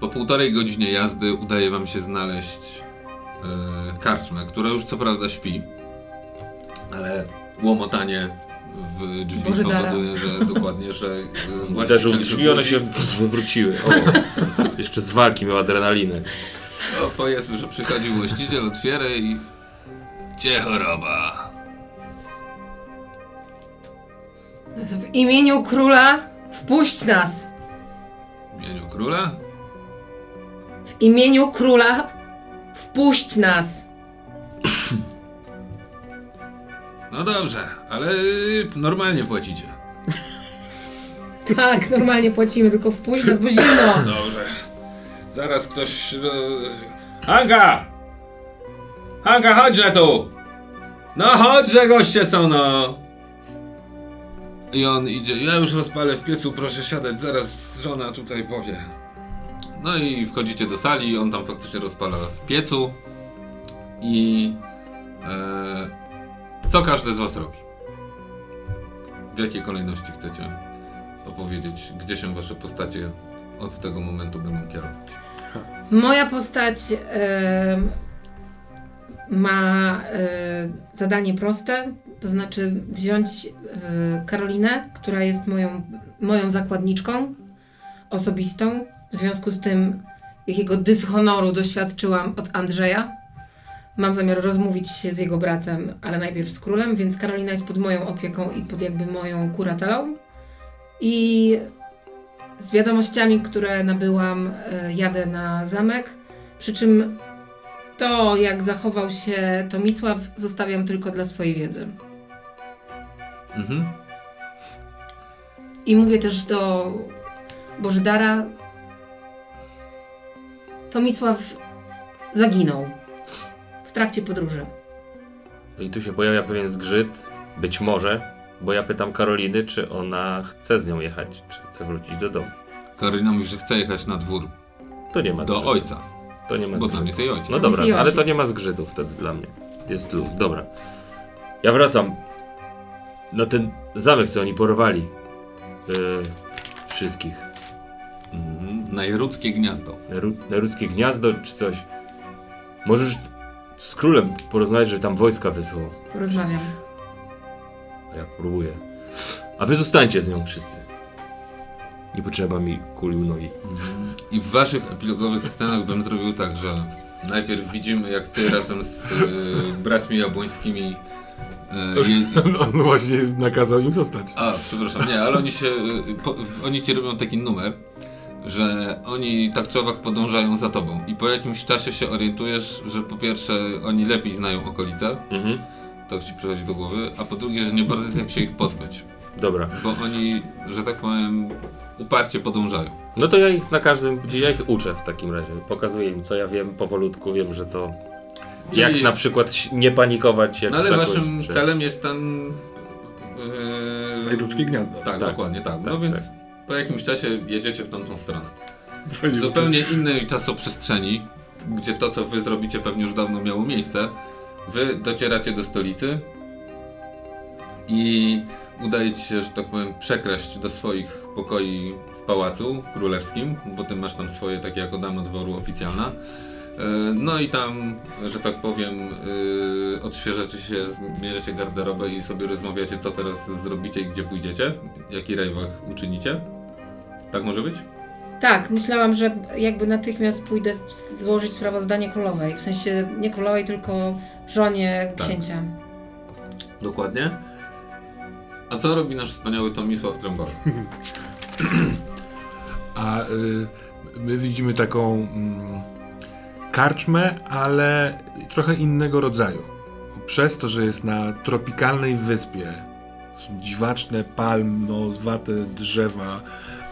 Po półtorej godzinie jazdy udaje wam się znaleźć e, karczmę, która już co prawda śpi, ale łomotanie w drzwi Boże dara. powoduje, że dokładnie, że e, Uderzył w właściciel drzwi, one się wywróciły. O, jeszcze z walki miał adrenalinę. No, powiedzmy, że przychodzi właściciel, otwiera i... Gdzie choroba? W imieniu króla wpuść nas! W imieniu króla? W imieniu króla wpuść nas! No dobrze, ale normalnie płacicie. Tak, normalnie płacimy, tylko wpuść nas, bo zimno. Dobrze. Zaraz ktoś... e, Hanka! Hanka, chodźże tu! No chodźże, goście są, no! I on idzie, ja już rozpalę w piecu, proszę siadać, zaraz żona tutaj powie. No i wchodzicie do sali, on tam faktycznie rozpala w piecu. I... E, co każdy z was robi? W jakiej kolejności chcecie opowiedzieć, gdzie się wasze postacie od tego momentu będą kierować? Moja postać ma e, zadanie proste, to znaczy wziąć e, Karolinę, która jest moją, moją zakładniczką osobistą. W związku z tym, jakiego dyshonoru doświadczyłam od Andrzeja. Mam zamiar rozmówić się z jego bratem, ale najpierw z królem, więc Karolina jest pod moją opieką i pod jakby moją kuratelą. I z wiadomościami, które nabyłam, e, jadę na zamek. Przy czym to, jak zachował się Tomisław, zostawiam tylko dla swojej wiedzy. Mhm. I mówię też do Bożydara. Tomisław zaginął w trakcie podróży. I tu się pojawia pewien zgrzyt, być może, bo ja pytam Karoliny, czy ona chce z nią jechać, czy chce wrócić do domu. Karolina mówi, że chce jechać na dwór. To nie ma Do zgrzytów. ojca, To nie ma bo tam jest jej ojciec. No dobra, ale to nie ma zgrzytów wtedy dla mnie. Jest luz, dobra. Ja wracam na ten zamek, co oni porwali. Yy, wszystkich. Mhm. Na jeruckie gniazdo. Na, ru, na ruskie gniazdo czy coś. Możesz z królem porozmawiać, że tam wojska wysłał. Porozmawiam. A ja próbuję. A wy zostańcie z nią wszyscy. Nie potrzeba mi kuli u nogi. I w waszych epilogowych scenach bym zrobił tak, że najpierw widzimy jak ty razem z y, braćmi jabłońskimi y, je, On właśnie nakazał im zostać. A, przepraszam, nie, ale oni się, y, po, oni ci robią taki numer, że oni tak czy owak podążają za tobą i po jakimś czasie się orientujesz, że po pierwsze oni lepiej znają okolice, Mhm. to ci przychodzi do głowy, a po drugie, że nie bardzo jest jak się ich pozbyć, Dobra. bo oni, że tak powiem, uparcie podążają. No to ja ich na każdym, gdzie ja ich uczę w takim razie. Pokazuję im, co ja wiem, powolutku wiem, że to. Czyli- Jak na przykład nie panikować, jak No ale waszym celem jest ten... Yy, Najludzkie gniazdo. Tak, Tak, dokładnie tak. No tak, więc tak. Po jakimś czasie jedziecie w tamtą stronę. W zupełnie innej czasoprzestrzeni, gdzie to, co wy zrobicie, pewnie już dawno miało miejsce. Wy docieracie do stolicy i udaje ci się, że tak powiem, przekraść do swoich pokoi w pałacu królewskim, bo ty masz tam swoje takie jako dama dworu oficjalna. E, No i tam, że tak powiem, yy, odświeżacie się, zmierzacie garderobę i sobie rozmawiacie, co teraz zrobicie i gdzie pójdziecie, jaki rejwach uczynicie. Tak może być? Tak, myślałam, że jakby natychmiast pójdę złożyć sprawozdanie królowej. W sensie nie królowej, tylko żonie Tak. księcia. Dokładnie. A co robi nasz wspaniały Tomisław Trębowy? A y, my widzimy taką mm, karczmę, ale trochę innego rodzaju. Przez to, że jest na tropikalnej wyspie, są dziwaczne palmowate drzewa,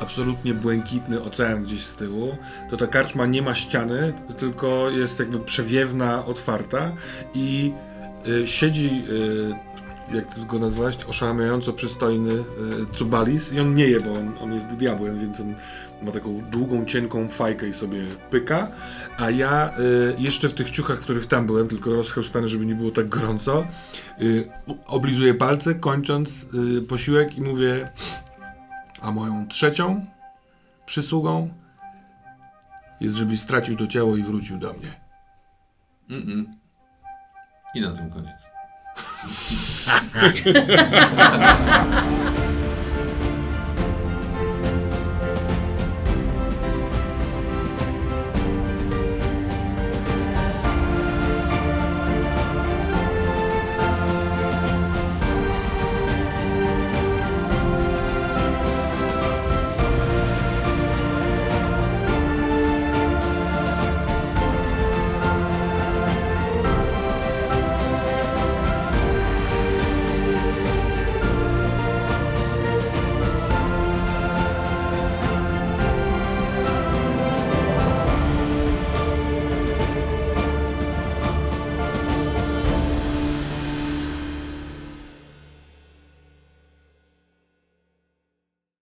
absolutnie błękitny ocean gdzieś z tyłu, to ta karczma nie ma ściany, tylko jest jakby przewiewna, otwarta i y, siedzi y, jak ty go nazwałeś, oszałamiająco przystojny y, Cubalis i on nie je, bo on, on jest diabłem, więc on ma taką długą, cienką fajkę i sobie pyka, a ja y, jeszcze w tych ciuchach, w których tam byłem, tylko rozchełstany, żeby nie było tak gorąco, y, oblizuję palce, kończąc y, posiłek i mówię, a moją trzecią przysługą jest, żebyś stracił to ciało i wrócił do mnie. Mm-mm. I na tym koniec.